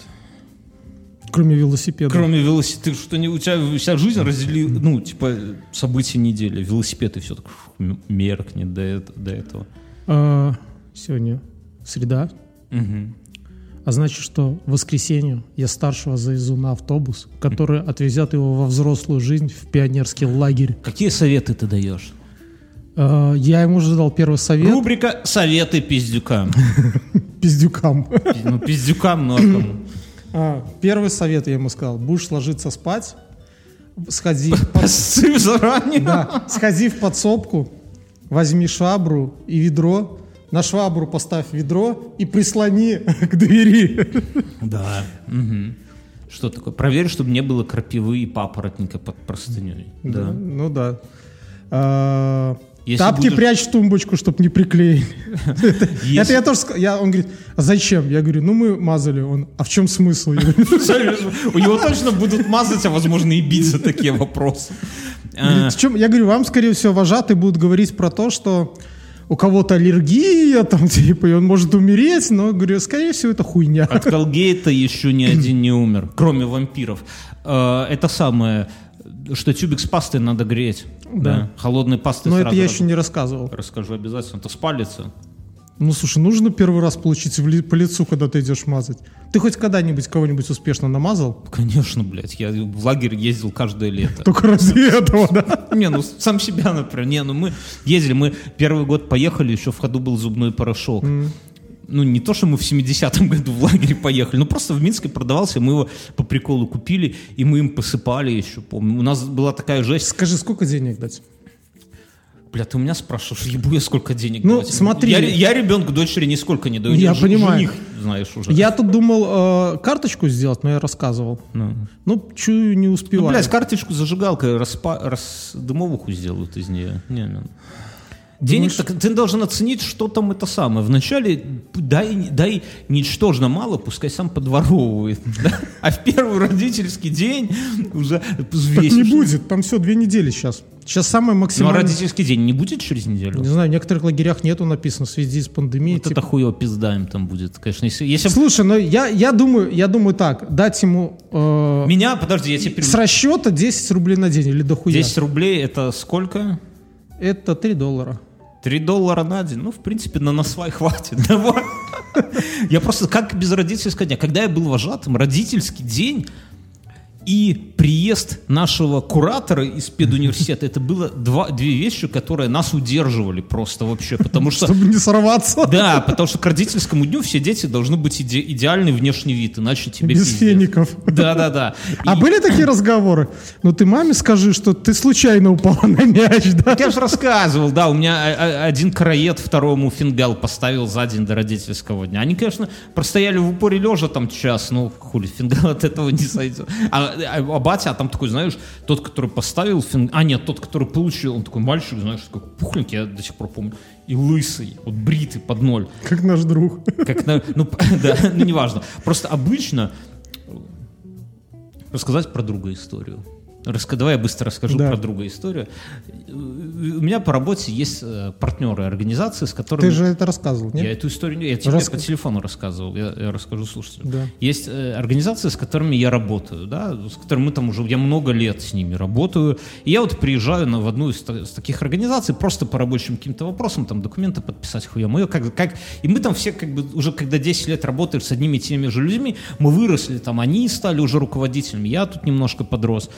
Кроме велосипеда. Кроме велосипеда, ты что не у тебя вся жизнь раздели, ну типа события недели, велосипед и все так меркнет до, до этого. А, сегодня среда. Мгм. А значит, что в воскресенье я старшего завезу на автобус, который отвезет его во взрослую жизнь в пионерский лагерь. Какие советы ты даешь? А, я ему уже дал первый совет Рубрика «Советы пиздюкам». (laughs) пиздюкам. Пи- Ну, пиздюкам, ну а кому? А, первый совет я ему сказал. Будешь ложиться спать, сходи, в под- Посцып заранее. да, сходи в подсобку, возьми швабру и ведро, на швабру поставь ведро и прислони (laughs) к двери. Да. Мгм. Что такое? Проверь, чтобы не было крапивы и папоротника под простыней. Да, Да. ну да. А, Если Тапки будешь- прячь в тумбочку, чтобы не приклеили. (laughs) Это я тоже сказал. Он говорит, а зачем? Я говорю, ну мы мазали. Он, а в чем смысл? Говорю, У него (laughs) точно будут мазать, а возможно и бить за такие вопросы. (laughs) А? Я говорю, вам, скорее всего, вожатые будут говорить про то, что у кого-то аллергия, там, типа, и он может умереть, но, говорю, скорее всего, это хуйня. От Колгейта еще ни один не умер, кроме вампиров. Э, Это самое, что тюбик с пастой надо греть. Да. Холодной пастой Но это я раз- еще не рассказывал. Расскажу обязательно, это спалится. Ну, слушай, нужно первый раз получить ли- по лицу, когда ты идешь мазать. Ты хоть когда-нибудь кого-нибудь успешно намазал? Конечно, блядь, я в лагерь ездил каждое лето. (laughs) Только ради этого, да? (laughs) Не, ну сам себя, например. Не, ну мы ездили, мы первый год поехали, еще в ходу был зубной порошок. Ну, не то, что мы в 70-м году в лагерь поехали, ну просто в Минске продавался, мы его по приколу купили, и мы им посыпали еще, помню. У нас была такая жесть. Скажи, сколько денег дать? Бля, ты у меня спрашиваешь, ебу я сколько денег Ну, давать? смотри. Я, я ребенку, дочери нисколько не даю. Я ж- понимаю. Жених, знаешь, уже. Я тут думал э, карточку сделать, но я рассказывал. Ну. Ну, чую, не Ну, успеваю. блядь, карточку зажигалкой распа... рас... дымовуху сделают из нее. Не, не. Денег, так ты должен оценить, что там это самое. Вначале дай, дай ничтожно мало, пускай сам подворовывает. (laughs) да? А в первый родительский день уже так взвесишь. не будет, там все, две недели сейчас. Сейчас самое Ну, а максимальное... родительский день не будет через неделю? Не знаю, в некоторых лагерях нету написано в связи с пандемией. Вот типа. это хуево пизда им там будет, конечно. Если, если Слушай, ну я, я, думаю, я думаю так, дать ему э, Меня, подожди, я тебе с расчета 10 рублей на день или дохуя. 10 рублей это сколько? Это 3 доллара. 3 доллара на день. Ну, в принципе, на насвай хватит. (laughs) Я просто, как без родительского дня? Когда я был вожатым, родительский день, и приезд нашего куратора из педуниверситета. Это было два, две вещи, которые нас удерживали просто вообще, потому что... Чтобы не сорваться. Да, потому что к родительскому дню все дети должны быть иде- идеальный внешний вид, иначе тебе Без пиздец. феников. Да-да-да. А И- были такие разговоры? Ну ты маме скажи, что ты случайно упала на мяч, да? Я же рассказывал, да, у меня а, а, один караед второму фингал поставил за день до родительского дня. Они, конечно, простояли в упоре лежа там час, ну, хули, фингал от этого не сойдет. А, а, а батя, а там такой, знаешь, тот, который поставил фингал, а нет, тот, который получил, он такой мальчик, знаешь, такой пухленький, я до сих пор помню, и лысый, вот бритый под ноль. Как наш друг. Как на, ну, (laughs) да, ну, неважно. Просто обычно рассказать про друга историю. Раска- Давай я быстро расскажу Да. про друга историю. У меня по работе есть э, партнеры организации, с которыми... Ты же это рассказывал, Я нет? эту историю... Я тебе Раска- по телефону рассказывал, я, я расскажу слушателям. Да. Есть э, организации, с которыми я работаю, да, с которыми мы там уже... Я много лет с ними работаю. И я вот приезжаю на, в одну из, из таких организаций просто по рабочим каким-то вопросам, там документы подписать, хуя мое, как, как... И мы там все как бы уже когда 10 лет работаем с одними и теми же людьми, мы выросли, там они стали уже руководителями, я тут немножко подрос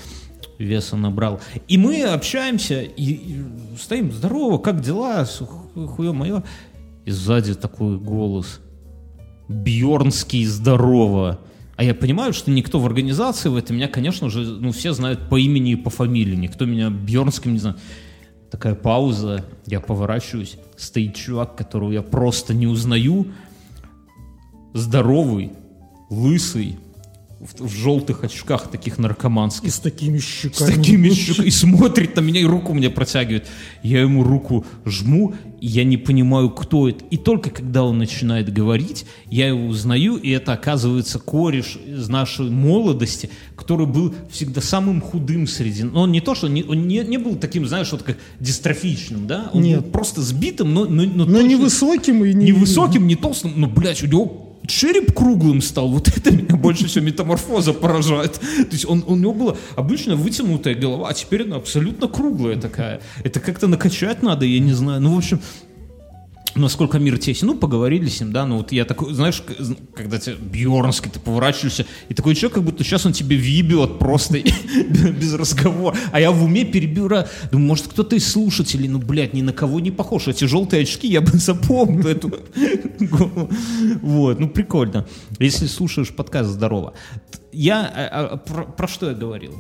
веса набрал. И мы общаемся, и, и стоим, здорово, как дела, хуе мое. И сзади такой голос. Бьорнский, здорово. А я понимаю, что никто в организации в этом меня, конечно же, ну, все знают по имени и по фамилии. Никто меня Бьорнским не знает. Такая пауза, я поворачиваюсь, стоит чувак, которого я просто не узнаю. Здоровый, лысый, в, в желтых очках таких наркоманских. И с такими С щеками. такими щеками. И смотрит на меня, и руку мне протягивает. Я ему руку жму, и я не понимаю, кто это. И только когда он начинает говорить, я его узнаю, и это оказывается кореш из нашей молодости, который был всегда самым худым среди... Но он не то, что... Не, он не, не был таким, знаешь, вот как дистрофичным, да? Он Нет. был просто сбитым, но... Но, но Но не точно- высоким и не... не высоким, не толстым, но, блядь, у него череп круглым стал. Вот это меня больше всего метаморфоза поражает. То есть он, у него была обычно вытянутая голова, а теперь она абсолютно круглая такая. Это как-то накачать надо, я не знаю. Ну, в общем, насколько мир тесен. Ну, поговорили с ним, да, ну вот я такой, знаешь, когда тебе Бьернский, ты поворачиваешься, и такой человек, как будто сейчас он тебе въебет просто (laughs) без разговора. А я в уме перебираю, думаю, может, кто-то из слушателей, ну, блядь, ни на кого не похож. Эти желтые очки я бы (laughs) запомнил эту. Вот, ну, прикольно. Если слушаешь подкаст «Здорово». Я, а, а, про, что я говорил?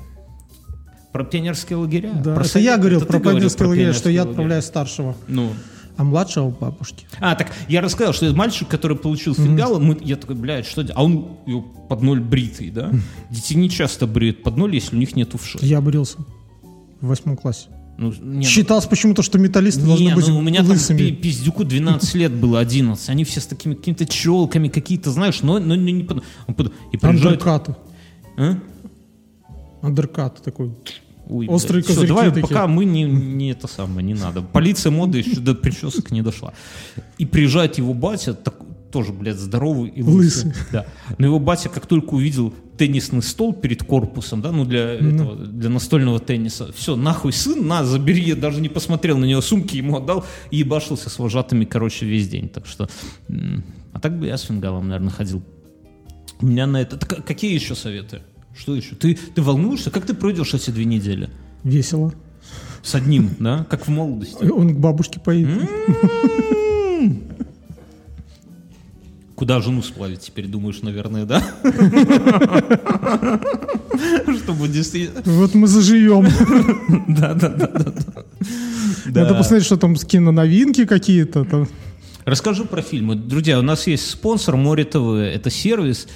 Про пионерские лагеря? Да, Про это я говорил про пионерские лагеря, что я отправляю старшего, Ну, а младшего к бабушке. а, так я рассказал, что это мальчик, который получил фингал, мы, я такой, блядь, что делать? А он его под ноль бритый, да? Дети не часто бреют под ноль, если у них нет ушей. Я брился в восьмом классе. Ну, не, Считалось почему-то, что металлисты ну, должны не, быть ну, у меня там лысыми. пи- пиздюку 12 (laughs) лет было, 11. Они все с такими какими-то челками какие-то, знаешь, но, но не, не под- И приезжает... Андеркаты. А? Андеркат такой. Ой, Острые. Всё, козырьки давай, такие. пока мы не, не это самое, не надо. Полиция моды еще до причесок не дошла. И приезжает его батя, так, тоже, блядь, здоровый и лысый. Лысый. Да. Но его батя, как только увидел теннисный стол перед корпусом, да, ну для этого, для настольного тенниса, все, нахуй сын, на, забери, я даже не посмотрел на него, сумки ему отдал и ебашился с вожатыми, короче, весь день. Так что, а так бы я с фингалом, наверное, ходил. У меня на это... Так, какие еще советы? Что еще? Ты, ты волнуешься? Как ты пройдешь эти две недели? Весело. С одним, да? Как в молодости. Он к бабушке поедет. Куда жену сплавить теперь, думаешь, наверное, да? Чтобы действительно... Вот мы заживем. Да, да, да, да. Надо посмотреть, что там с киноновинки какие-то. Там. Расскажу про фильмы. Друзья, у нас есть спонсор Море ТВ. Это сервис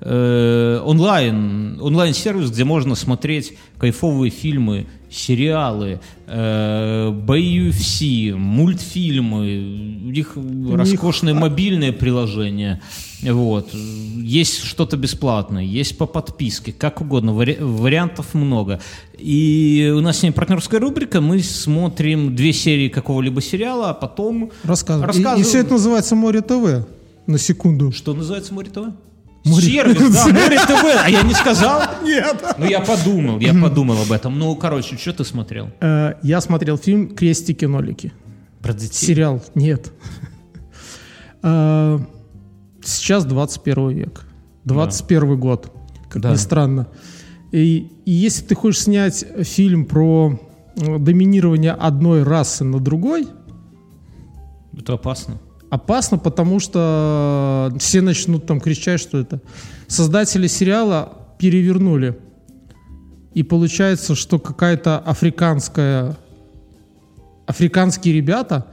э, онлайн, онлайн-сервис, где можно смотреть кайфовые фильмы, сериалы, э, бои UFC, мультфильмы, у них роскошное мобильное приложение. Вот. Есть что-то бесплатное, есть по подписке, как угодно, вари- вариантов много. И у нас с ней партнерская рубрика, мы смотрим две серии какого-либо сериала, а потом Рассказывай. И- И, Рассказываю. все это называется Море ТВ. На секунду. Что называется Море ТВ? Море- Сервис, да, (laughs) Море ТВ. А я не сказал? Нет. Ну, я подумал, я подумал об этом. Ну, короче, что ты смотрел? Э, Я смотрел фильм «Крестики-нолики». Про детей? Сериал. Нет. Э, Сейчас 21 век. 21 год. Как Да. ни странно. И, и если ты хочешь снять фильм про э, доминирование одной расы на другой, Это опасно. Опасно, потому что все начнут там кричать, что это. Создатели сериала перевернули. И получается, что какая-то африканская... Африканские ребята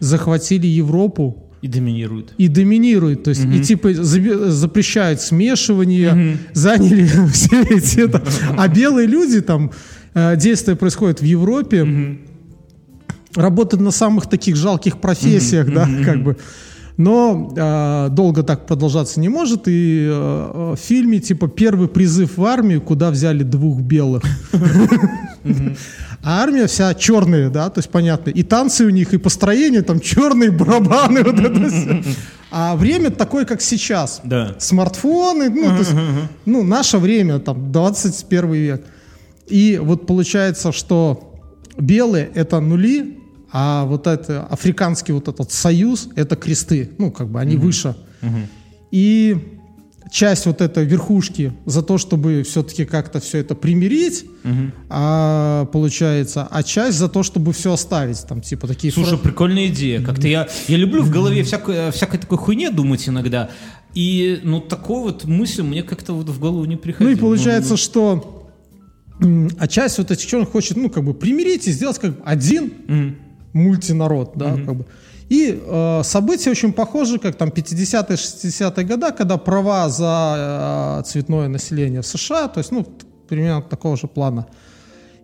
захватили Европу И доминирует. и доминируют, то есть и типа запрещают смешивание, заняли (laughs) все эти это, а белые люди там э, действие происходит в Европе, работают на самых таких жалких профессиях, да, как бы. Но э, долго так продолжаться не может. И э, в фильме типа первый призыв в армию, куда взяли двух белых. А армия вся черная, да, то есть понятно. И танцы у них, и построение, там черные барабаны, вот это все. А время такое, как сейчас. Да. Смартфоны, ну, то есть, ну, наше время, там, 21 век. И вот получается, что белые — это нули, а вот это африканский вот этот союз — это кресты. Ну, как бы они выше. И часть вот этой верхушки за то, чтобы все-таки как-то все это примирить, а, получается, а часть за то, чтобы все оставить. Там, типа, такие Слушай, фра- прикольная идея. Как-то я, я люблю в голове всякой, всякой такой хуйне думать иногда. И, ну, такой вот мысль мне как-то вот в голову не Ну приходила. и получается, что м, а часть вот этих черных хочет, ну, как бы примирить и сделать как бы один мультинарод, да, как бы. И э, события очень похожи, как там 50-е, 60-е года, когда права за э, цветное население в США, то есть, ну, примерно такого же плана.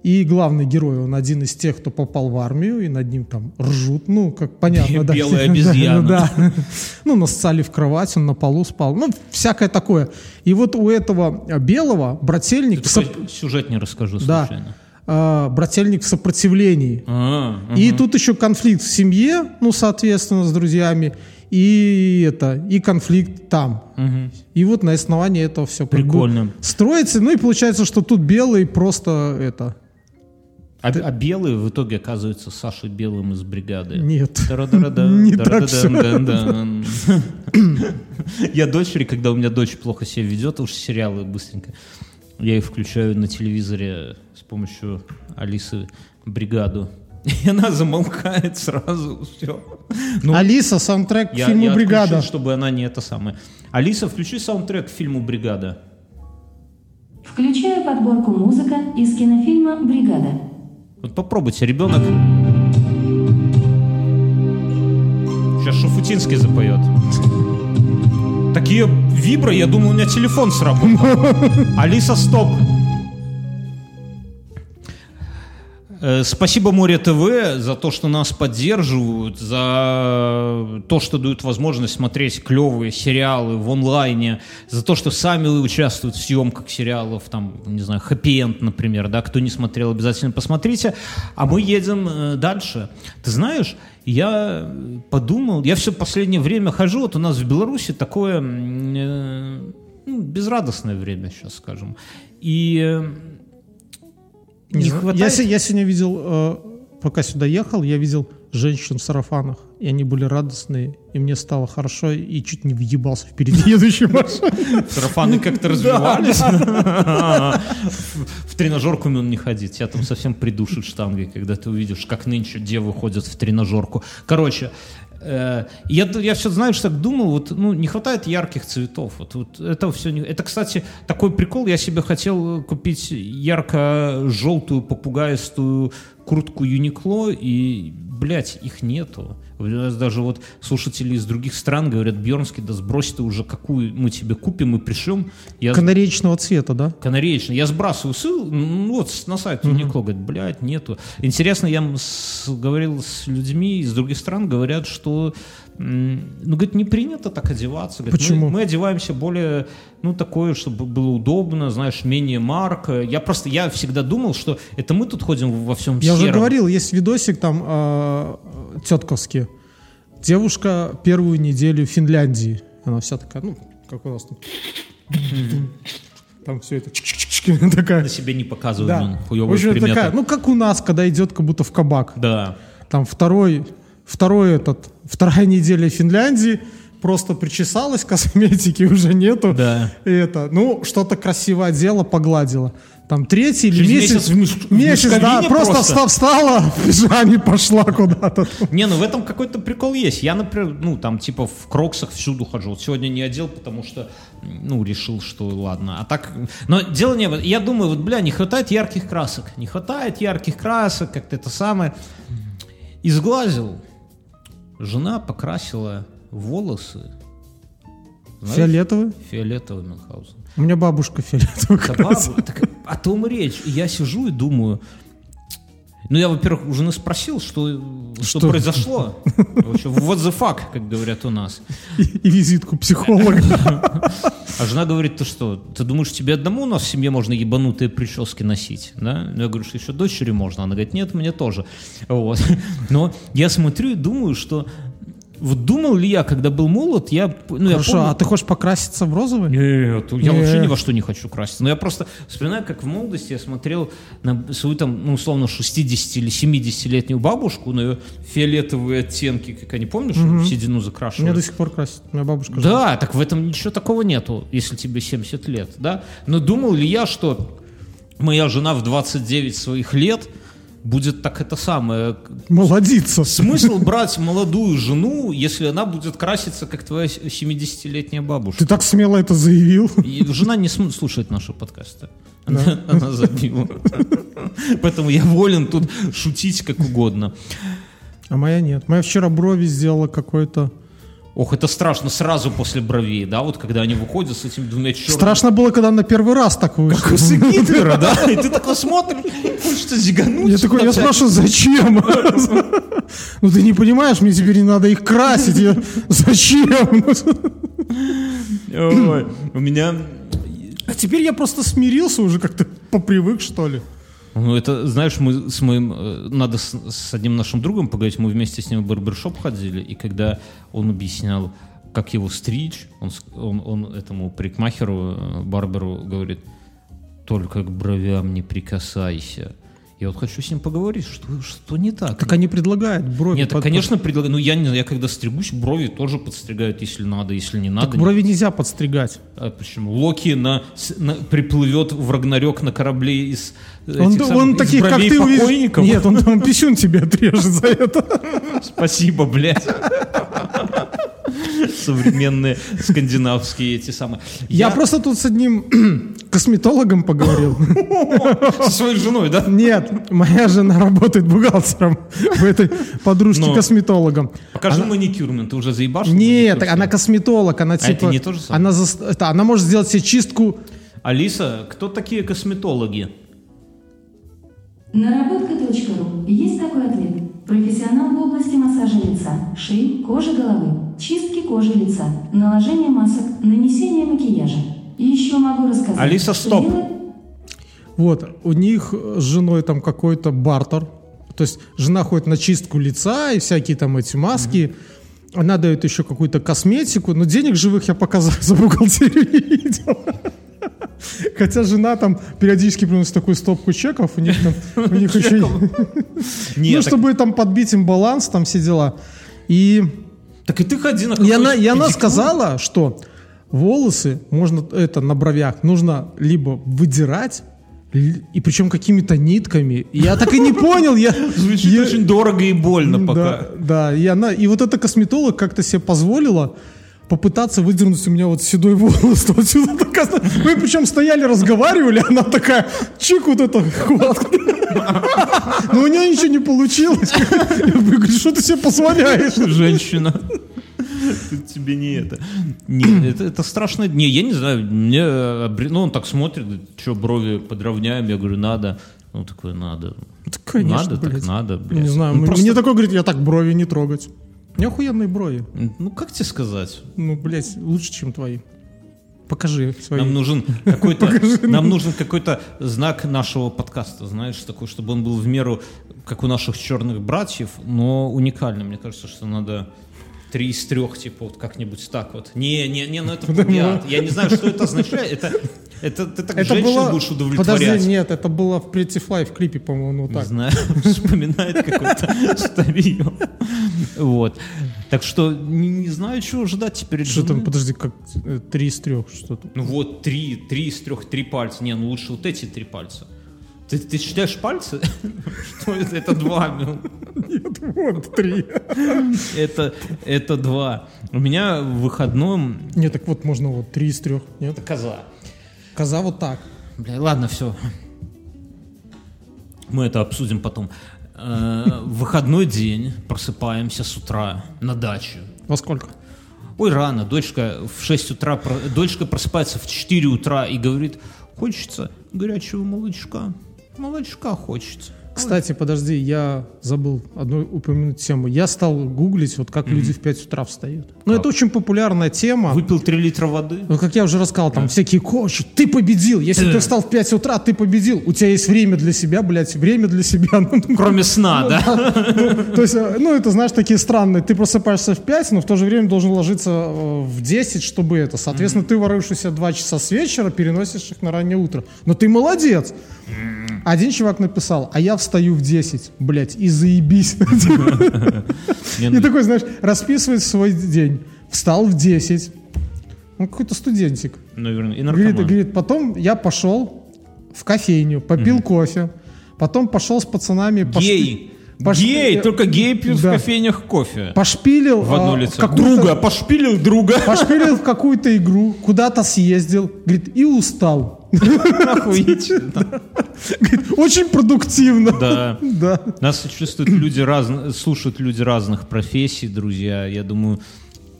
И главный герой, он один из тех, кто попал в армию, и над ним там ржут, ну, как понятно, да. Белая (laughs) Да, обезьяна. Да, Ну, насцали в кровать, он на полу спал, ну, всякое такое. И вот у этого белого брательник, Такой сюжет не расскажу да, случайно. Э, брательник в сопротивлении. А, И тут еще конфликт в семье, ну, соответственно, с друзьями, и это, и конфликт там. И вот на основании этого все Прикольно. строится. Ну и получается, что тут белый просто это. А, а белый в итоге оказывается Сашей Белым из бригады. Нет. (laughs) Не так дара-дан-дан-дан. (laughs) Я дочери, когда у меня дочь плохо себя ведет, уж сериалы быстренько, я их включаю на телевизоре с помощью Алисы бригаду. (laughs) И она замолкает сразу, все. Алиса, саундтрек к фильму «Бригада». чтобы она не это самое. Алиса, включи саундтрек к фильму «Бригада». Включаю подборку «Музыка» из кинофильма «Бригада». Вот попробуйте, ребенок. Сейчас Шафутинский запоет. Такие вибры, я думал, у меня телефон сработал. (laughs) Алиса, стоп. Спасибо Море ТВ за то, что нас поддерживают, за то, что дают возможность смотреть клевые сериалы в онлайне, за то, что сами участвуют в съемках сериалов, там, не знаю, Happy End, например, да, кто не смотрел, обязательно посмотрите. А мы едем э, дальше. Ты знаешь, я подумал, я все последнее время хожу, вот у нас в Беларуси такое э, ну, безрадостное время, сейчас скажем. И э, Не не хватает... Я, я сегодня видел, э, пока сюда ехал, я видел женщин в сарафанах, и они были радостные, и мне стало хорошо, и чуть не въебался впереди (laughs) едущей машины. Сарафаны как-то развивались. (laughs) В тренажерку он не ходить. Тебя там совсем придушит штангой, когда ты увидишь, как нынче девы ходят в тренажерку. Короче, я, я все что так думал, вот, ну, не хватает ярких цветов. Вот, вот это все не... Это, кстати, такой прикол. Я себе хотел купить ярко-желтую попугаистую куртку Юникло, и, блядь, их нету. У нас даже вот слушатели из других стран говорят, Бьернский, да сбрось ты уже, какую мы тебе купим и пришлем. Я Канареечного цвета, да? Канареечный. Я сбрасываю ссылку, ну вот с- на сайт Uniqlo, говорит, блядь, нету. Интересно, я с- говорил с людьми из других стран, говорят, что, ну, говорит, не принято так одеваться. Говорит, Почему? Мы, мы одеваемся более, ну, такое, чтобы было удобно, знаешь, менее марка. Я просто, я всегда думал, что это мы тут ходим во всем Я уже говорил, есть видосик там э, тетковский. Девушка первую неделю в Финляндии. Она вся такая, ну, как у нас там. Там все это такая. На себе не показываем, Да. примета. такая, ну, как у нас, когда идет как будто в кабак. Да. Там второй, второй этот, вторая (laughs) неделя Финляндии, просто причесалась, (laughs) косметики уже нету. Да. И это, ну, что-то красиво одела, погладила. Там третий или месяц, месяц в меш- месяц, да, просто, просто? вста- встала (laughs) в пижаме, пошла куда-то. Не, ну в этом какой-то прикол есть. Я, например, ну там типа в кроксах всюду хожу. Вот сегодня не одел, потому что, ну, решил, что ладно. А так, но дело не. Я думаю, вот, бля, не хватает ярких красок. Не хватает ярких красок, как-то это самое. Изглазил. Жена покрасила волосы. Знаешь, Фиолетовый? Фиолетовый Мюнхгаузен. У меня бабушка фиолетовый. Да бабу- так о том речь. И я сижу и думаю, ну, я, во-первых, у жены спросил, что, что, Что? произошло. What the fuck, как говорят у нас. И, и визитку психолога. А жена говорит, ты что, ты думаешь, тебе одному у нас в семье можно ебанутые прически носить? Да? Я говорю, что еще дочери можно. Она говорит, нет, мне тоже. Вот. Но я смотрю и думаю, что вот думал ли я, когда был молод, я, ну, я Хорошо, помню- а ты хочешь покраситься в розовый? Нет, я Не. вообще ни во что не хочу краситься. Но я просто вспоминаю, как в молодости я смотрел на свою там, ну, условно, 60 или 70-летнюю бабушку, на ее фиолетовые оттенки, как они, помнишь, седину Меня закрашивали? до сих пор красит. Меня бабушка. Да, так в этом ничего такого нету, если тебе 70 лет, да? Но думал ли я, что моя жена в 29 своих лет будет так это самое... Молодиться. Смысл брать молодую жену, если она будет краситься, как твоя 70-летняя бабушка? Ты так смело это заявил. И жена не см- слушает наши подкасты. Она, она забила. Поэтому я волен тут шутить как угодно. А моя нет. Моя вчера брови сделала какой-то... Ох, это страшно сразу после бровей, да, вот когда они выходят с этими двумя черными... Страшно было, когда на первый раз так вышла. Как усы (laughs) Гитлера, да? И ты такой смотришь, хочется зигануть. Я такой, я спрашиваю, зачем? (laughs) Ну ты не понимаешь, мне теперь не надо их красить. Зачем? У меня... А теперь я просто смирился уже, как-то попривык, что ли. Ну, это, знаешь, мы с моим... э, Надо с, с одним нашим другом поговорить. Мы вместе с ним в барбершоп ходили, и когда он объяснял, как его стричь, он, он, он этому парикмахеру, э, барберу говорит, только к бровям не прикасайся. Я вот хочу с ним поговорить, что, что не так. Так они предлагают брови. Нет, под- конечно, предлагаю. Ну, я не знаю, я когда стригусь, брови тоже подстригают, если надо, если не надо. Так брови нельзя подстригать. А почему? Локи на, на- приплывет в Рагнарёк на корабле из Он, этих самых- он из таких, как ты увидишь. Нет, он, он писюн тебе отрежет за это. (laughs) Спасибо, блядь. Современные скандинавские эти самые. Я просто тут с одним (clears throat) косметологом поговорил. (laughs) со своей женой, да? Нет, моя жена работает бухгалтером в этой подружке Но. косметологом. Покажи маникюрмент, ты уже заебашил? Нет, маникюр она косметолог, она это типа... не то же самое? Она, зас- это, она может сделать себе чистку... Алиса, кто такие косметологи? Наработка.ру. Есть такой ответ. Профессионал в области массажа лица, шеи, кожи головы, чистки кожи лица, наложения масок, нанесения макияжа. И еще могу рассказать. Алиса, что стоп. делать- Вот, у них с женой там какой-то бартер. То есть жена ходит на чистку лица и всякие там эти маски. Она дает еще какую-то косметику, но денег живых я пока (laughs) за, за бухгалтерию не видел. Хотя жена там периодически приносит такую стопку чеков, у них там, у них еще... Нет, Ну, чтобы там подбить им баланс, там все дела. И так и ты ходи на и она, и она сказала, что волосы можно это на бровях нужно либо выдирать, и причем какими-то нитками. Я так и не понял. Я, (laughs) Звучит я- очень дорого и больно пока. Да, да, и она, и вот эта косметолог как-то себе позволила попытаться выдернуть у меня вот седой волос. (laughs) Вот сюда так, Мы причем стояли, разговаривали, она такая, чик, вот это, хватка. (laughs) Но у нее ничего не получилось. Я говорю, что ты себе позволяешь? женщина. Тут тебе не это. Не, это, это страшно. Не, я не знаю. Мне, ну, он так смотрит, что брови подровняем. Я говорю, надо. Он такой, надо. Да, конечно, надо, так блядь. надо, блядь. Не знаю, Ну, мне- просто- мне такой говорит, я так брови не трогать. У меня охуенные брови. Ну, как тебе сказать? Ну, блядь, лучше, чем твои. Покажи свои. Нам нужен (laughs) какой-то, нам нужен какой-то знак нашего подкаста, знаешь, такой, чтобы он был в меру, как у наших черных братьев, но уникальный. Мне кажется, что надо три из трех, типа, вот как-нибудь так вот. Не, не, не, ну это (laughs) плагиат. Я не знаю, что это означает. Это, это ты так Это женщин было... будешь удовлетворять. Подожди, нет, это было в Pretty Fly в клипе, по-моему, ну Не так. знаю, (laughs) вспоминает какое-то (laughs) старье. Вот. Так что не, не знаю, чего ждать теперь. Что там, подожди, как э, три из трех, что-то. Ну вот три, три из трех, три пальца. Не, ну лучше вот эти три пальца. Ты, ты считаешь пальцы? (laughs) Что это? Это два. Мил. Вот три. Это, это два. У меня в выходном... Нет, так вот можно вот три из трех. Нет? Коза. Коза вот так. Бля, ладно, все. Мы это обсудим потом. Э, В выходной день просыпаемся с утра на даче. Во сколько? Ой, рано. Дочка в 6 утра, дочка просыпается в 4 утра и говорит, хочется горячего молочка. Молочка хочется. Кстати, подожди, я забыл одну упомянуть тему. Я стал гуглить, вот как люди в 5 утра встают. Ну, это очень популярная тема. Выпил 3 литра воды. Ну, как я уже рассказал, там всякие коучи, ты победил. Если ты встал в 5 утра, ты победил. У тебя есть время для себя, блядь, время для себя. (laughs) Ну, ну, Кроме сна, да? То есть, э, ну, это, знаешь, такие странные. Ты просыпаешься в 5, но в то же время должен ложиться э, в 10, чтобы это. Соответственно, ты воруешься 2 часа с вечера, переносишь их на раннее утро. Но ты молодец. Один чувак написал, а я встаю в 10, блядь, и заебись. Не, И ну, такой, знаешь, расписывает свой день. Встал в 10. Он какой-то студентик. Наверное, и Говорит, потом я пошел в кофейню, попил кофе, потом пошел с пацанами... Гей. пош- Гей, э, только геи пьют да. в кофейнях кофе. Пошпилил... В одно а, лицо. какую-то- Друга, пошпилил друга. Пошпилил в какую-то игру, куда-то съездил, говорит, и устал. Охуительно. Говорит, Очень продуктивно. Да. Да. Нас чувствуют люди разных, слушают люди разных профессий, друзья. Я думаю,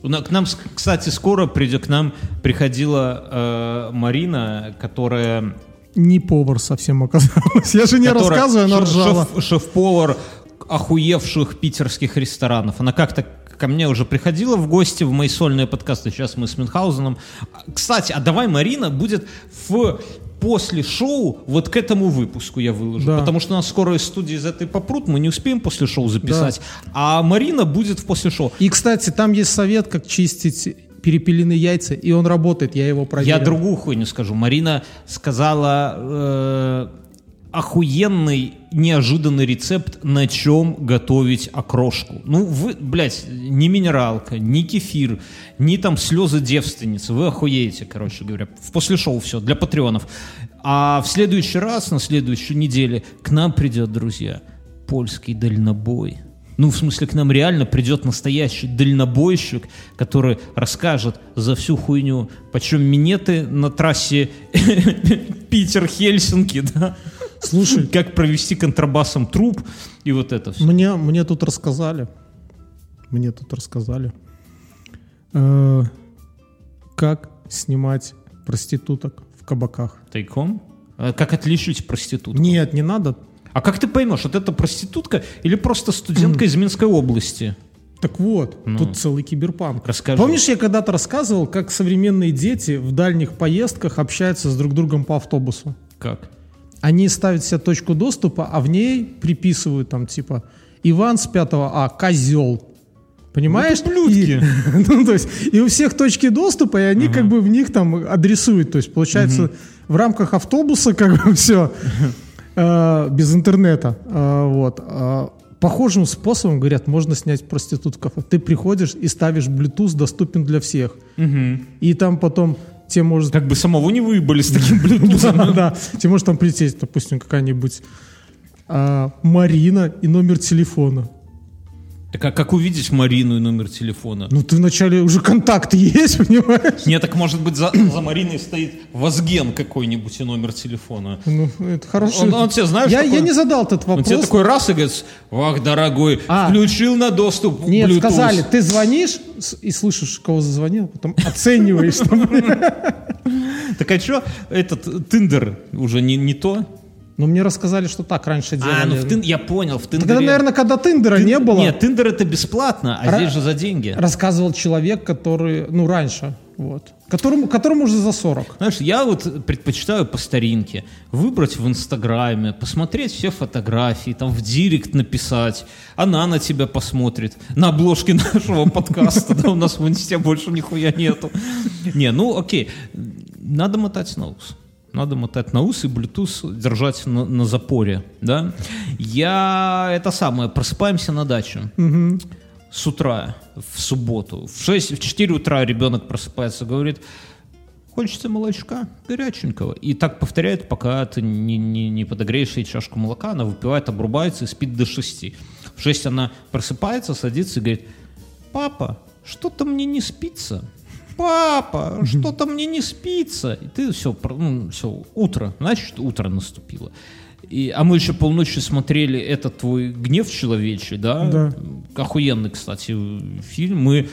к нам, кстати, скоро придет к нам приходила э, Марина, которая, Не повар совсем оказалось. Я же не рассказываю, она ржала. шеф- шеф-повар охуевших питерских ресторанов. Она как-то ко мне уже приходила в гости в мои сольные подкасты. Сейчас мы с Мюнхгаузеном. Кстати, а давай Марина будет в после шоу вот к этому выпуску я выложу. Да. Потому что у нас скоро из студии из этой попрут, мы не успеем после шоу записать. А Марина будет в после шоу. И, кстати, там есть совет, как чистить перепелиные яйца, и он работает, я его проверил. Я другую хуйню скажу. Марина сказала э, охуенный, неожиданный рецепт, на чем готовить окрошку. Ну, вы, блядь, не минералка, не кефир, не там слезы девственницы. Вы охуеете, короче говоря. В после шоу все, для патреонов. А в следующий раз, на следующей неделе, к нам придет, друзья, польский дальнобой. Ну, в смысле, к нам реально придет настоящий дальнобойщик, который расскажет за всю хуйню, почем минеты на трассе (laughs) Питер-Хельсинки, да? Слушай, Как провести контрабасом труп и вот это все. Мне, мне тут рассказали, мне тут рассказали, э, как снимать проституток в кабаках. Тайком? А Как отличить проститутку? Нет, не надо. А как ты поймешь, вот это проститутка или просто студентка из Минской области? Так вот, тут целый киберпанк. Ну. Расскажи. Помнишь, я когда-то рассказывал, как современные дети в дальних поездках общаются с друг другом по автобусу? Как? Они ставят себе точку доступа, а в ней приписывают там типа Иван с 5 А, козел. Понимаешь? ублюдки. И, (laughs) ну, то есть, и у всех точки доступа, и они как бы в них там адресуют. То есть, получается, в рамках автобуса как бы (laughs) все без интернета. э, вот. э, Похожим способом, говорят, можно снять проститутков. Ты приходишь и ставишь Bluetooth, доступен для всех. И там потом тебе может Как бы самого не выебали с таким блютузом. (laughs) да, да. Тебе может там прилететь, допустим, какая-нибудь а, Марина и номер телефона. Так а как увидеть Марину и номер телефона? Ну, ты вначале уже контакт есть, (laughs) понимаешь? Нет, так может быть за, за Мариной стоит Возген какой-нибудь и номер телефона. Ну, это хорошо. Он- он тебе, знаешь, я, такой- я не задал этот Он вопрос. тебе такой раз и говорит, вах, дорогой, А. включил на доступ Нет, Bluetooth». сказали, ты звонишь и слышишь, кого зазвонил, потом оцениваешь. (laughs) Так а что, этот Тиндер уже не то? Но мне рассказали, что так раньше делали. А, ну в Тин- я понял, в Тиндере... Тогда, наверное, когда Тиндера не было, Нет, Тиндер это бесплатно, а Ра- здесь же за деньги. рассказывал человек, который, ну, раньше, вот, которому, которому уже за 40. Знаешь, я вот предпочитаю по старинке выбрать в Инстаграме, посмотреть все фотографии, там в директ написать, она на тебя посмотрит, на обложке (laughs) нашего подкаста, да, у нас в Инсте больше нихуя нету. Не, ну окей, надо мотать на ус. Надо мотать на ус и Bluetooth держать на, на запоре, да. Я, это самое, просыпаемся на даче. с утра в субботу. В 6, в 4 утра ребенок просыпается, говорит, хочется молочка горяченького. И так повторяет, пока ты не, не, не подогреешь ей чашку молока, она выпивает, обрубается и спит до 6. В 6 она просыпается, садится и говорит, папа, что-то мне не спится. Папа, что-то мне не спится. И ты все, ну, все, утро, значит, утро наступило. И, а мы еще полночи смотрели этот твой гнев человечий, да? Да. Охуенный, кстати, фильм. Мы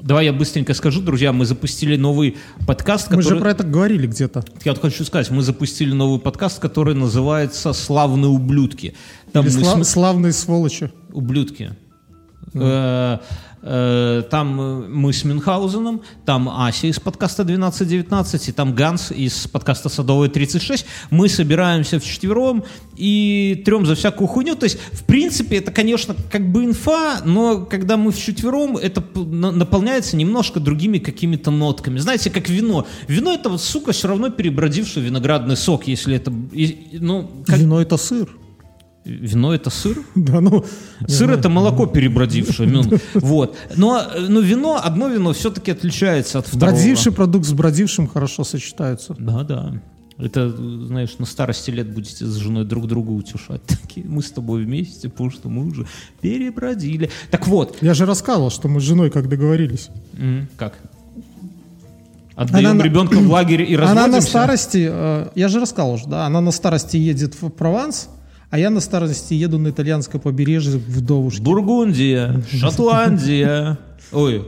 Давай я быстренько скажу, друзья, мы запустили новый подкаст, Мы который... же про это говорили где-то. Я вот хочу сказать, мы запустили новый подкаст, который называется «Славные ублюдки». Там Или мы сла- см- славные сволочи. Ублюдки. Э, э, Там э, мы с Мюнхгаузеном, там Ася из подкаста 1219, и там Ганс из подкаста Садовая 36. Мы собираемся вчетвером и трем за всякую хуйню. То есть, в принципе, это, конечно, как бы инфа, но когда мы вчетвером, это п- на- наполняется немножко другими какими-то нотками. Знаете, как вино. Вино это вот, сука, все равно перебродивший виноградный сок, если это... Ну, как- Вино это сыр. Вино это сыр? (laughs) Да, ну, Сыр это молоко перебродившее. ну, Вот. Но, э, но вино, одно вино все-таки отличается от второго. бродивший продукт с бродившим хорошо сочетаются. Да, да. Это, знаешь, на старости лет будете с женой друг друга утешать. Такие, мы с тобой вместе, потому что мы уже перебродили. Так вот, Я же рассказывал, что мы с женой как договорились. м, как? Отдаем Она на- ребенка в лагерь и Она на разводимся? старости, э, я же рассказывал да, она на старости едет в Прованс, а я на старости еду на итальянское побережье вдовушки. Бургундия, (laughs) Шотландия. (laughs) Ой,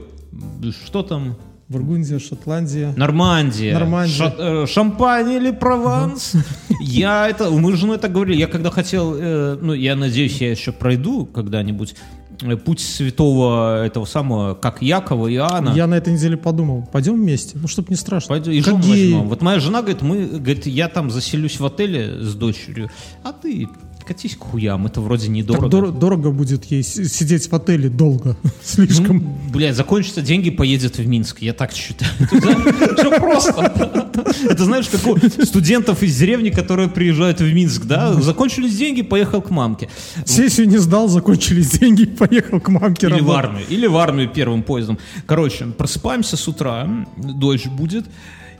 что там? Бургундия, Шотландия. Нормандия. Нормандия. Ша- э, Шампань или Прованс. (laughs) Я это, мы с женой так говорили, я когда хотел, э, ну, я надеюсь, я еще пройду когда-нибудь э, путь святого этого самого, как Якова, Иоанна. Я на этой неделе подумал, пойдем вместе, ну, чтобы не страшно. Пойду и жену возьмем. Вот моя жена говорит, мы, говорит, я там заселюсь в отеле с дочерью, а ты катись к хуям, это вроде недорого. дор- дорого будет ей сидеть в отеле долго, (laughs) слишком. Ну, блядь, закончатся деньги, поедет в Минск. Я так считаю. (laughs) Все просто. (laughs) Это знаешь, как у студентов из деревни, которые приезжают в Минск, да? Закончились деньги, поехал к мамке. Сессию не сдал, закончились деньги, поехал к мамке Или в армию. Или в армию первым поездом. Короче, просыпаемся с утра, дождь будет.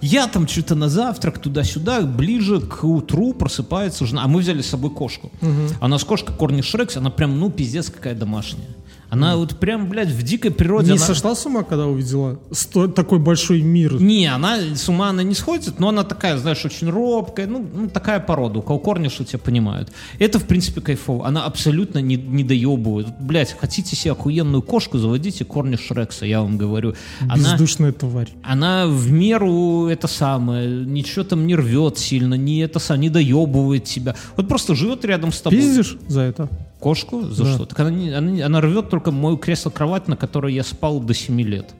Я там что-то на завтрак туда-сюда, ближе к утру просыпается жена. А мы взяли с собой кошку. А у нас кошка Корни Шрекс, она прям, ну, пиздец какая домашняя. Она вот прям, блядь, в дикой природе. Не она- сошла с ума, когда увидела сто- такой большой мир? Не, она с ума она не сходит, но она такая, знаешь, очень робкая, ну, ну, такая порода, у кого корниши тебя понимают. Это, в принципе, кайфово. Она абсолютно не, не доебывает. Блять, хотите себе охуенную кошку, заводите корни Шрекса, я вам говорю. Она, Бездушная тварь. она в меру это самое, ничего там не рвет сильно, не это сам, не доебывает тебя. Вот просто живет рядом с тобой. Пиздишь за это? Кошку? За Да. что? Так она, не- она, она рвет только мою кресло-кровать, на которой я спал до 7 лет.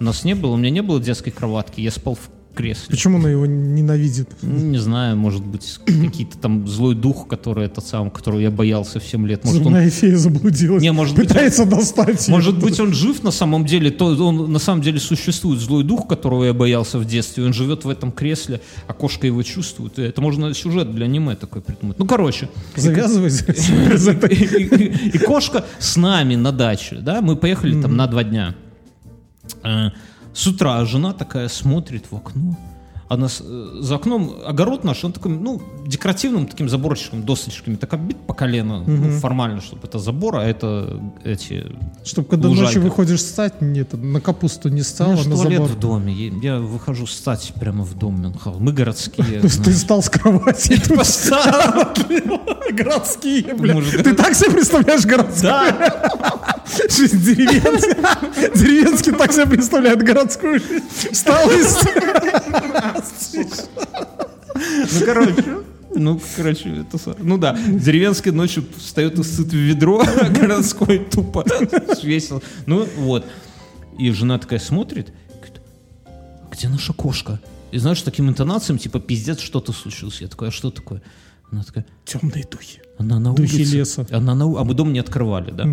У нас не было, у меня не было детской кроватки, я спал в кресле. Почему она его ненавидит? Ну, Не знаю, может быть, какие-то там злой дух, который этот сам, которого я боялся в 7 лет. Может, он, Зубная фея заблудилась. Не, может быть, Пытается достать может быть, он жив на самом деле, то он на самом деле существует злой дух, которого я боялся в детстве. Он живет в этом кресле, а кошка его чувствует. И Это можно сюжет для аниме такой придумать. Ну, короче. Завязывай (laughs) за- за это. И, кошка с нами на даче, да, мы поехали там на два дня. С утра жена такая смотрит в окно, она с- э, за окном огород наш, он такой, ну, декоративным таким заборчиком, досочками, так оббит по колено, ну, формально, чтобы это забор, а это эти... Чтобы когда Лужайка. ночью выходишь стать, нет, на капусту не У стал, меня на туалет забор. в доме, я, я выхожу стать прямо в дом Мюнхгаузен. Мы городские. То (laughs) есть ты стал с кровати. Поставил. (laughs) Городские, бля. Может, Ты так себе представляешь городские? Да. (laughs) Жизнь деревенская. Деревенский так себе представляет городскую жизнь. Встал и Ну, короче, ну, короче, это... Ну да, деревенский ночью встает и сыт в ведро, а (laughs) городской тупо свесил. Ну, вот. И жена такая смотрит, говорит, где наша кошка? И знаешь, таким интонациям, типа, пиздец, что-то случилось. Я такой, а что такое? Она такая, темные духи. она на Духи улице. леса. Она на А мы дом не открывали, да?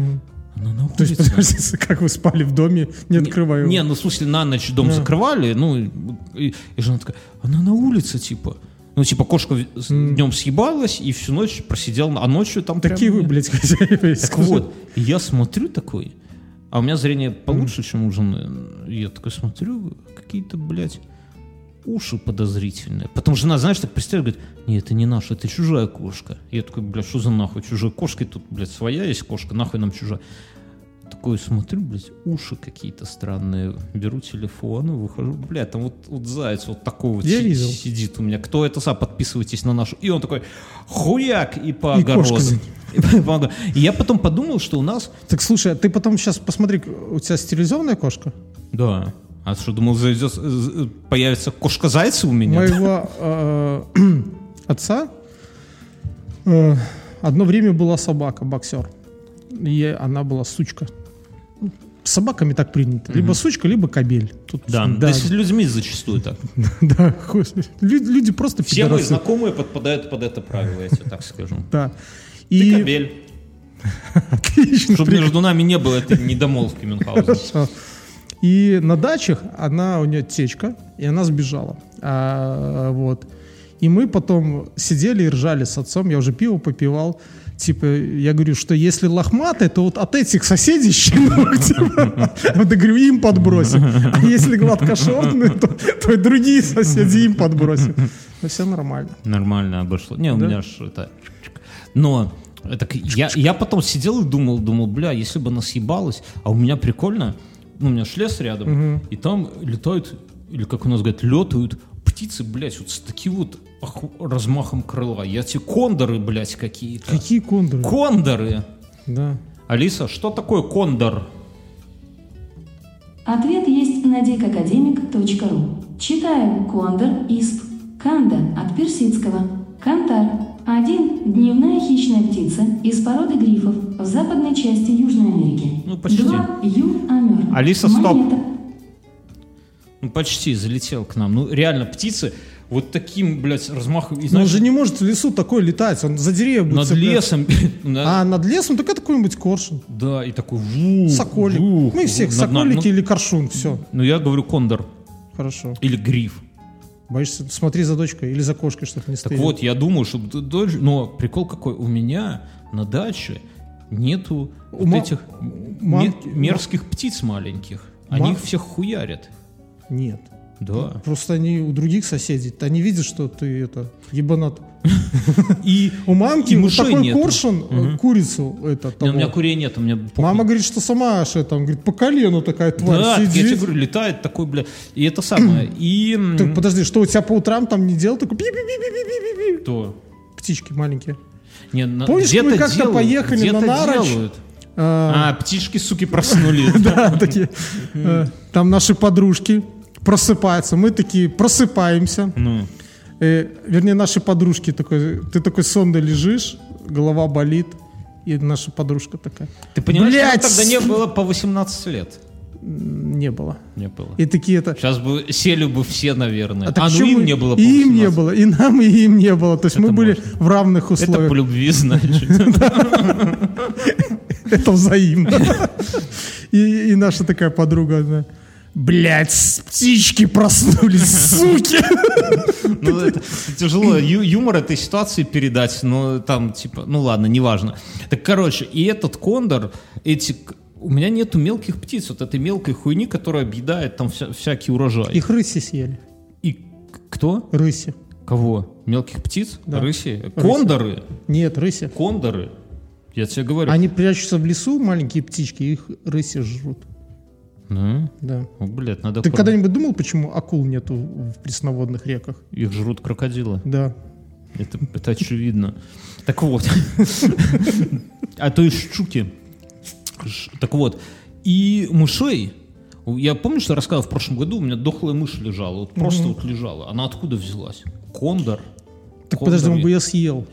Она на То есть, улице. (laughs) подожди, как вы спали в доме, не открывая Не, ну в смысле на ночь дом закрывали, ну и, и жена такая, она на улице типа. Ну, типа, кошка днем съебалась и всю ночь просидела, а ночью там прям- Такие вы, блядь, хозяева. Так вот, и я смотрю такой, А у меня зрение получше, чем у жены. Я такой смотрю, какие-то, блядь, уши подозрительные. Потом жена, знаешь, так представляет, говорит, нет, это не наша, это чужая кошка. Я такой, блядь, что за нахуй чужая кошка? И тут, блядь, своя есть кошка, нахуй нам чужая. Такой смотрю, блядь, уши какие-то странные. Беру телефон и выхожу. Блядь, там вот, вот заяц вот такой вот Я си- видел. сидит у меня. Кто это сам? Подписывайтесь на нашу. И он такой, хуяк, и по И кошка за (laughs) по огородам. И я потом подумал, что у нас... Так слушай, а ты потом сейчас посмотри, у тебя стерилизованная кошка? Да. А что, думал, зайдет, э, появится кошка-зайца у меня? Моего э, отца э, одно время была собака, боксер. И она была сучка. С собаками так принято. Либо сучка, либо кобель. Тут, Да, да, да, с людьми зачастую так. (laughs) да, люди просто Все мои знакомые подпадают под это правило, я тебе так скажу. (laughs) Да. Ты И кобель. (laughs) отлично. Чтобы между нами не было этой недомолвки Мюнхгаузена. Хорошо. И на дачах она у нее течка, и она сбежала. А, вот. И мы потом сидели и ржали с отцом. Я уже пиво попивал. Типа, я говорю, что если лохматый, то вот от этих соседей щенок, (laughs) типа, вот я говорю, им подбросим. А если гладкошерстный, то, то и другие соседи им подбросим. Ну, все нормально. Нормально обошло. Не, у Да? меня ж это... Но так я, я потом сидел и думал, думал, бля, если бы она съебалась, а у меня прикольно, ну, у меня ж лес рядом, и там летают, или как у нас говорят, летают птицы, блядь, вот с таким вот размахом крыла. Я те кондоры, блядь, какие-то. Какие кондоры? Кондоры! Да. Алиса, что такое кондор? Ответ есть на дикакадемик.ру. Читаю Кондор исп. Канда от персидского. Кантар. Один. Дневная хищная птица из породы грифов в западной части Южной Америки. Ну, почти. Два. Ю. Амер. Алиса, стоп. Монета. Ну, почти залетел к нам. Ну, реально, птицы вот таким, блядь, размахом. И, Но он же не может в лесу такой летать. Он за деревья будет над цепляться. лесом. (laughs) А над лесом только какой-нибудь коршун. Да, и такой вух, Соколик. вух, Мы всех над соколики или коршун. Все, Ну, ну, я говорю кондор хорошо. или гриф. Боишься, смотри за дочкой или за кошкой, чтобы не Так стоит. вот, я думаю, что... д- дольше- Но прикол какой, у меня на даче нету У вот ма- этих ме- мерзких птиц маленьких. Ма- Они их всех хуярят. Нет. Да. Просто они у других соседей, они видят, что ты это ебанат. И У мамки вот такой нету. коршун, э, курицу это Не, у меня курей нет, у меня похуй. Мама говорит, что сама аж это, он говорит, по колену такая тварь Да, так я тебе сидит. говорю, летает такой, бля. И это самое. И... Так, подожди, что у тебя по утрам там не делал? Такой. Кто? Птички маленькие. Не, Помнишь, мы как-то поехали на Нарочь? делают. А, А, птички, суки, проснулись. (laughs) Да, такие. э, Там наши подружки просыпаются, мы такие просыпаемся. Ну, Э, Вернее, наши подружки такой, ты такой сонный лежишь, голова болит, и наша подружка такая. ты понимаешь, Блядь, тогда не было по 18 лет? Не было. Не было. И такие это. Сейчас бы сели бы все, наверное. А, так ну им мы- не было И им не 18. было, и нам, и им не было. То есть мы Это были можно. в равных Это условиях. по любви, (laughs) значит. Это взаимно. (laughs) И наша такая подруга, с- птички проснулись, (laughs) суки. Ну, это тяжело ю- юмор этой ситуации передать, но там, типа, ну ладно, неважно. Так, короче, и этот кондор, эти... У меня нету мелких птиц, вот этой мелкой хуйни, которая объедает там вся- всякий урожай. Их рыси съели. И кто? Рыси. Кого? Мелких птиц? Да. Рыси? Кондоры? Нет, рыси. Кондоры? Я тебе говорю. Они прячутся в лесу, маленькие птички, их рыси жрут. Ну, Да. о, блядь, надо... Ты про- когда-нибудь думал, почему акул нету в пресноводных реках? Их жрут крокодилы. Да. Это, это очевидно. Так вот. А то и щуки. Так вот. И мышей. Я помню, что я рассказывал в прошлом году, у меня дохлая мышь лежала. Вот просто вот лежала. Она откуда взялась? Кондор. Так подожди, он бы я съел.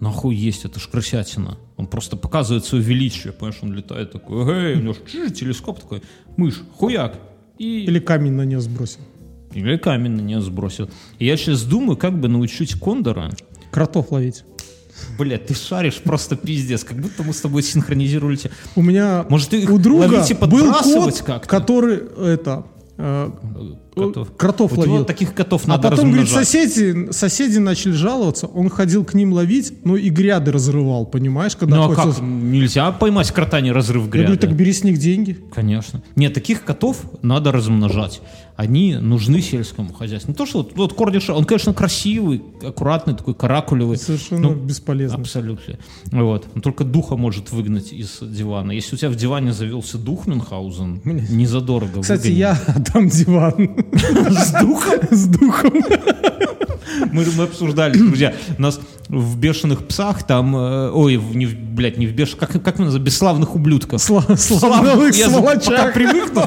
Нахуй есть, это ж крысятина. Он просто показывает свое величие, понимаешь, он летает такой, эй, у него ж чиж, телескоп такой, мышь, хуяк. И... Или камень на нее сбросил. Или камень на нее сбросил. И я сейчас думаю, как бы научить кондора Кротов ловить. Блядь, ты шаришь просто пиздец, как будто мы с тобой синхронизировали. те- У меня Может, их у друга ловить и был кот, как-то? который это э, Котов. кротов Вот ловил. таких котов А надо потом, говорит, размножать. соседи, соседи начали жаловаться, он ходил к ним ловить, ну и гряды разрывал, понимаешь, когда Ну а как? Нельзя поймать крота, не разрыв Я гряды. говорю, так бери с них деньги. Конечно. Нет, таких котов надо размножать. Они нужны сельскому хозяйству. Не то, что вот, вот кордиш, он, конечно, красивый, аккуратный, такой каракулевый. Совершенно Ну, бесполезно. Абсолютно. Вот. Он только духа может выгнать из дивана. Если у тебя в диване завелся дух Мюнхгаузен, не задорого Кстати, выгони. я (laughs) отдам диван. (laughs) С духом? С духом. Мы, мы обсуждали, друзья, у нас в «Бешеных псах» там, э, ой, в- не, блядь, не в бешеных, как, как мы называем, «Бесславных ублюдков». Сла- Славных Я пока (laughs) привыкну,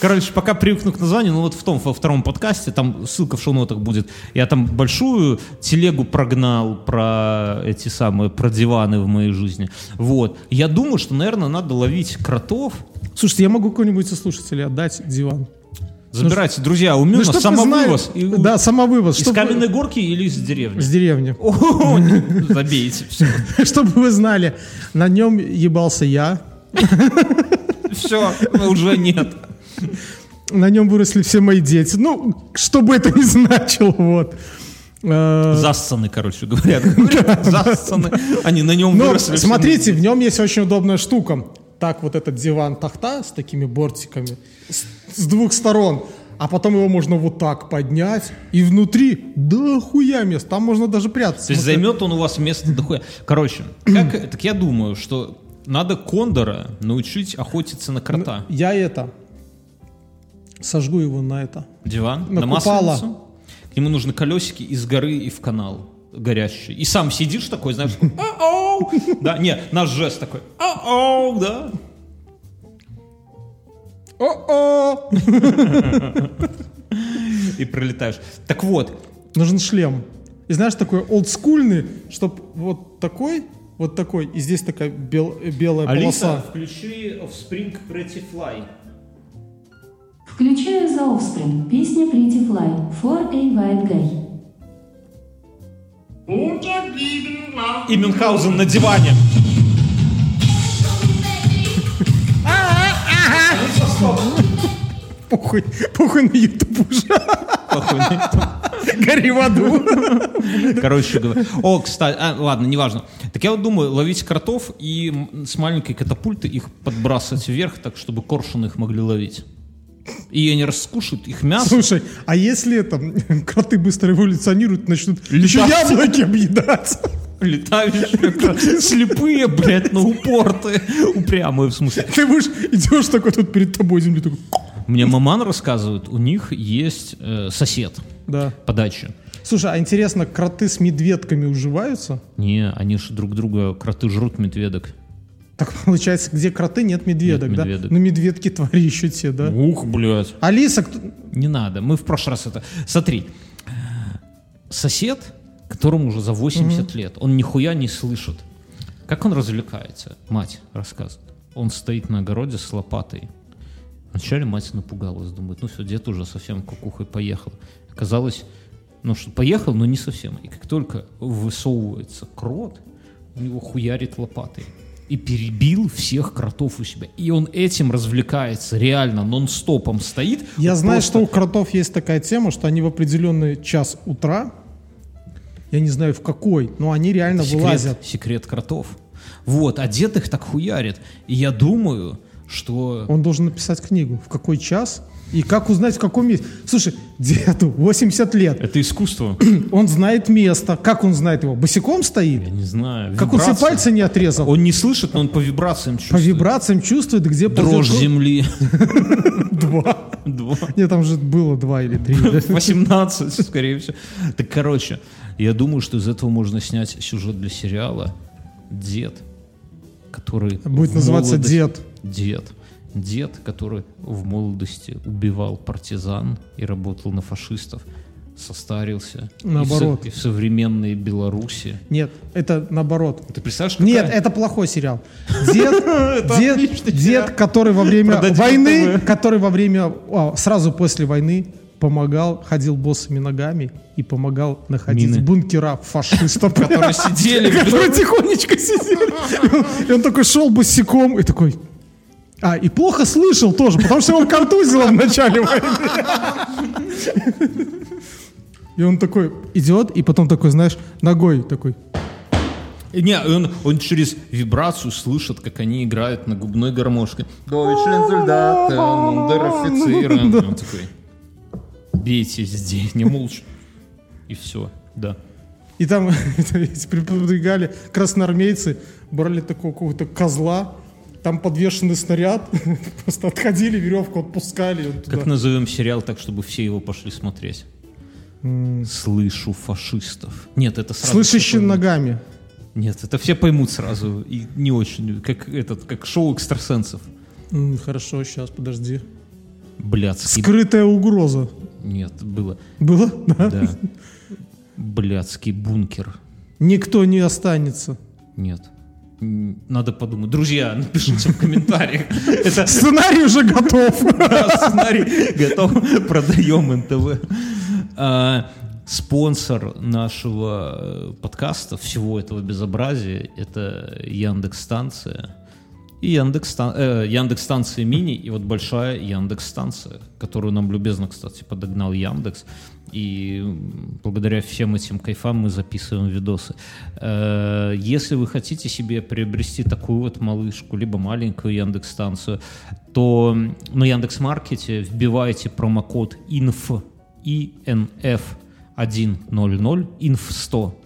короче, пока привыкну к названию, ну вот в том, во втором подкасте, там ссылка в шоу-нотах будет, я там большую телегу прогнал про эти самые, про диваны в моей жизни. Вот. Я думаю, что, наверное, надо ловить кротов. Слушайте, я могу кому-нибудь из слушателей отдать диван. Забирайте, друзья, у Ну, Мюна вы самовывоз. И- Да, самовывоз. Из чтоб вы- каменной горки или из деревни? С деревни. О, Забейте, все. (laughs) Чтобы вы знали, на нем ебался я, Все, уже нет. на нем выросли все мои дети. Ну, что бы это ни значило, вот. Э, Зассаны, короче говоря. (laughs) говорят, Зассаны. Они на нем Но выросли. Ну, смотрите, в нем есть очень удобная штука. Так вот этот диван тахта с такими бортиками с, двух сторон. А потом его можно вот так поднять. И внутри, да хуя мест. Там можно даже прятаться. То есть Вот займет он у вас место дохуя. Короче, как, (clears throat) так я думаю, что надо кондора научить охотиться на крота. Я это сожгу его на это. Диван, на на, купала. масленицу. К нему нужны колесики из горы и в канал горящий. И сам сидишь такой, знаешь, да, не, наш жест такой, да. О-о! И пролетаешь. Так вот, Нужен шлем. И знаешь, такой олдскульный, чтоб вот такой, вот такой, и здесь такая бел- белая Алиса, полоса. включи Offspring Pretty Fly. Включаю The Offspring, песня Pretty Fly, For a White Guy. И Мюнхгаузен на диване. Похуй, похуй на YouTube уже. Гори в аду. Короче говоря. О, кстати, а, ладно, неважно. Так я вот думаю, ловить кротов и с маленькой катапульты их подбрасывать вверх, так чтобы коршуны их могли ловить. И они раскушают их мясо. Слушай, а если это, (laughs) кроты быстро эволюционируют, начнут еще яблоки объедать? Летающие, (laughs) слепые, блядь, но упорты. Упрямые, в смысле. Ты будешь, идешь такой тут перед тобой земли, такой, Мне маман рассказывает, у них есть э, сосед да. по даче. Слушай, а интересно, кроты с медведками уживаются? Не, они же друг друга, кроты жрут медведок. Так получается, где кроты, нет медведок, Нет да? медведок. Ну, медведки (laughs) твари еще те, да? Ух, блядь. Алиса, кто- Не надо. Мы в прошлый раз это... Смотри. Сосед, которому уже за 80 лет, он нихуя не слышит. Как он развлекается? Мать рассказывает. Он стоит на огороде с лопатой. Вначале мать напугалась, думает, ну все, дед уже совсем кукухой поехал. Оказалось, ну что, поехал, но не совсем. И как только высовывается крот, у него хуярит лопатой. И перебил всех кротов у себя. И он этим развлекается, реально, нон-стопом стоит. Я Вот знаю, просто- что у кротов есть такая тема, что они в определенный час утра, я не знаю в какой, но они реально секрет, вылазят. секрет кротов. Вот, а дед их так хуярит. И я думаю, что... Он должен написать книгу, в какой час и как узнать, в каком месте. Слушай, деду 80 лет, Это искусство. (clears throat) он знает место. Как он знает его? Босиком стоит? Я не знаю. Как он вибрации. пальцы не отрезал? Он не слышит, но он по вибрациям По чувствует. вибрациям чувствует, где Дрожь пойдет- земли. (laughs) Два. Два. Нет, там же было два или три. (laughs) да? 18, скорее всего. Так, короче, я думаю, что из этого можно снять сюжет для сериала «Дед», который... Будет называться молодости- «Дед». Дед. Дед, который в молодости убивал партизан и работал на фашистов, состарился. И в со- Наоборот. И в, современной Беларуси. Нет, это наоборот. Ты представляешь, Нет, какая- это плохой сериал. Дед, (laughs) дед, дед, который во время войны, который во время, а, сразу после войны помогал, ходил боссами ногами и помогал находить Мины. бункера фашистов. Которые сидели, (laughs) Которые тихонечко сидели. И он такой шел босиком и такой, А, и плохо слышал тоже, потому что его контузило в начале войны. И он такой идет, и потом такой, знаешь, ногой такой. Не, он, он через вибрацию слышит, как они играют на губной гармошке. Soldaten, унтер-офицеры. (laughs) Он такой, бейте здесь, не молча. И все, да. И там (laughs) прибегали красноармейцы, брали такого какого-то козла, там подвешенный снаряд, (laughs) просто отходили, веревку отпускали. Как назовем сериал так, чтобы все его пошли смотреть? Слышу фашистов. Нет, это сразу... Поймут. ногами. Нет, это все поймут сразу. И не очень. Как этот, как шоу экстрасенсов. Хорошо, сейчас, подожди. Блядский. Скрытая угроза. Нет, было. Было? (laughs) Да. Да. Блядский бункер. Никто не останется. Нет. Надо подумать. Друзья, напишите в комментариях. (laughs) Это Сценарий уже готов. (laughs) Да, сценарий готов, продаем НТВ. А, Спонсор нашего э, подкаста, всего этого безобразия, это Яндекс-станция. И Яндекс, э, Яндекс-станция мини, и вот большая Яндекс-станция, которую нам любезно, кстати, подогнал Яндекс. И благодаря всем этим кайфам мы записываем видосы. Э, Если вы хотите себе приобрести такую вот малышку, либо маленькую Яндекс-станцию, то на Яндекс.Маркете вбивайте промокод INF, INF 100, INF 100,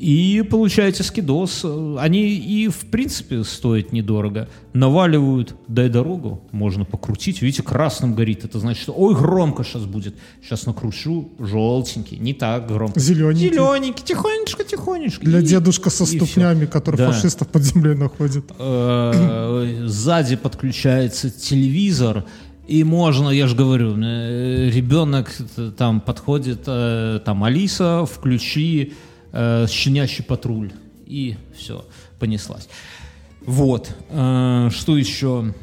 и получаете скидос. Они и в принципе стоят недорого. Наваливают, дай дорогу, можно покрутить. Видите, красным горит. Это значит, что ой, громко сейчас будет. Сейчас накручу, желтенький, не так громко. Зелененький. Зелененький, тихонечко, тихонечко. Для И- дедушка со и ступнями, который Да. фашистов под землей находит. Э, сзади подключается телевизор, и можно, я же говорю, э, ребенок э, там подходит, там, Алиса, включи э, щенячий патруль, и все, понеслась. Вот, э, что еще?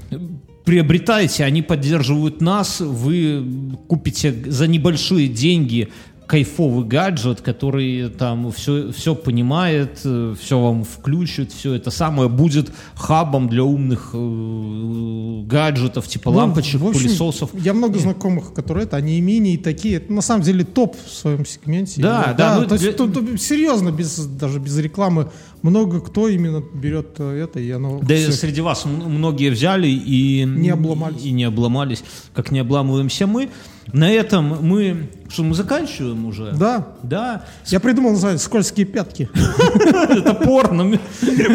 Приобретайте, они поддерживают нас, вы купите за небольшие деньги кайфовый гаджет, который там все, все понимает, все вам включит, все это самое будет хабом для умных э, гаджетов, типа лампочек, Ну, в общем, пылесосов. Я много знакомых, которые это, они и мини, и такие. Это на самом деле топ в своем сегменте. Да, да, ну, то есть для- тут, тут серьезно, без, даже без рекламы, много кто именно берет э, это, и оно Да и всё- среди вас многие взяли и Не обломались. И не обломались, как не обламываемся мы. На этом мы, что мы заканчиваем уже? Да. Да. Я придумал назвать «Скользкие пятки». (laughs) Это порно.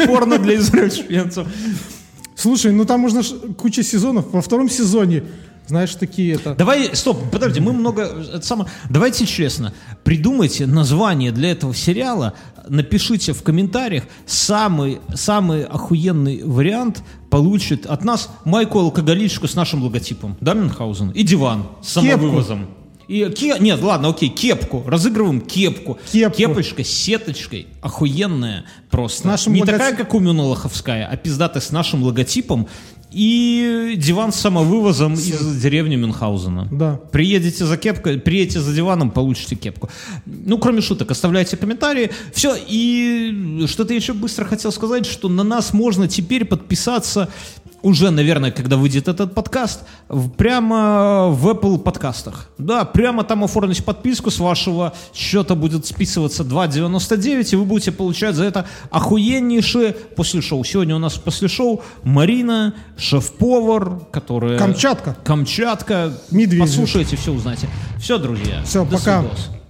Порно для извращенцев. Слушай, ну там можно куча сезонов. Во втором сезоне, знаешь, такие это... Давай, стоп, подожди, мы много... это само- давайте честно, придумайте название для этого сериала, напишите в комментариях, самый, самый охуенный вариант получит от нас майку-алкоголичку с нашим логотипом, да, Мюнхгаузен? И диван с самовывозом. И ке- Нет, ладно, окей, кепку. Разыгрываем кепку. Кепку. Кепочка с сеточкой. Охуенная просто. С нашим Не логотип- такая, как у Мюна Лоховская, а пиздатая с нашим логотипом. И диван с самовывозом из деревни Мюнхгаузена. Да. Приедете за кепкой, приедете за диваном, получите кепку. Ну, кроме шуток, оставляйте комментарии. Все, и что-то еще быстро хотел сказать, что на нас можно теперь подписаться уже, наверное, когда выйдет этот подкаст, прямо в Apple подкастах. Да, прямо там оформить подписку, с вашего счета будет списываться 2,99, и вы будете получать за это охуеннейшее после шоу. Сегодня у нас после шоу Марина, шеф-повар, которая... Камчатка. Камчатка. Медведев. Послушайте, все узнаете. Все, друзья. До пока. свидос.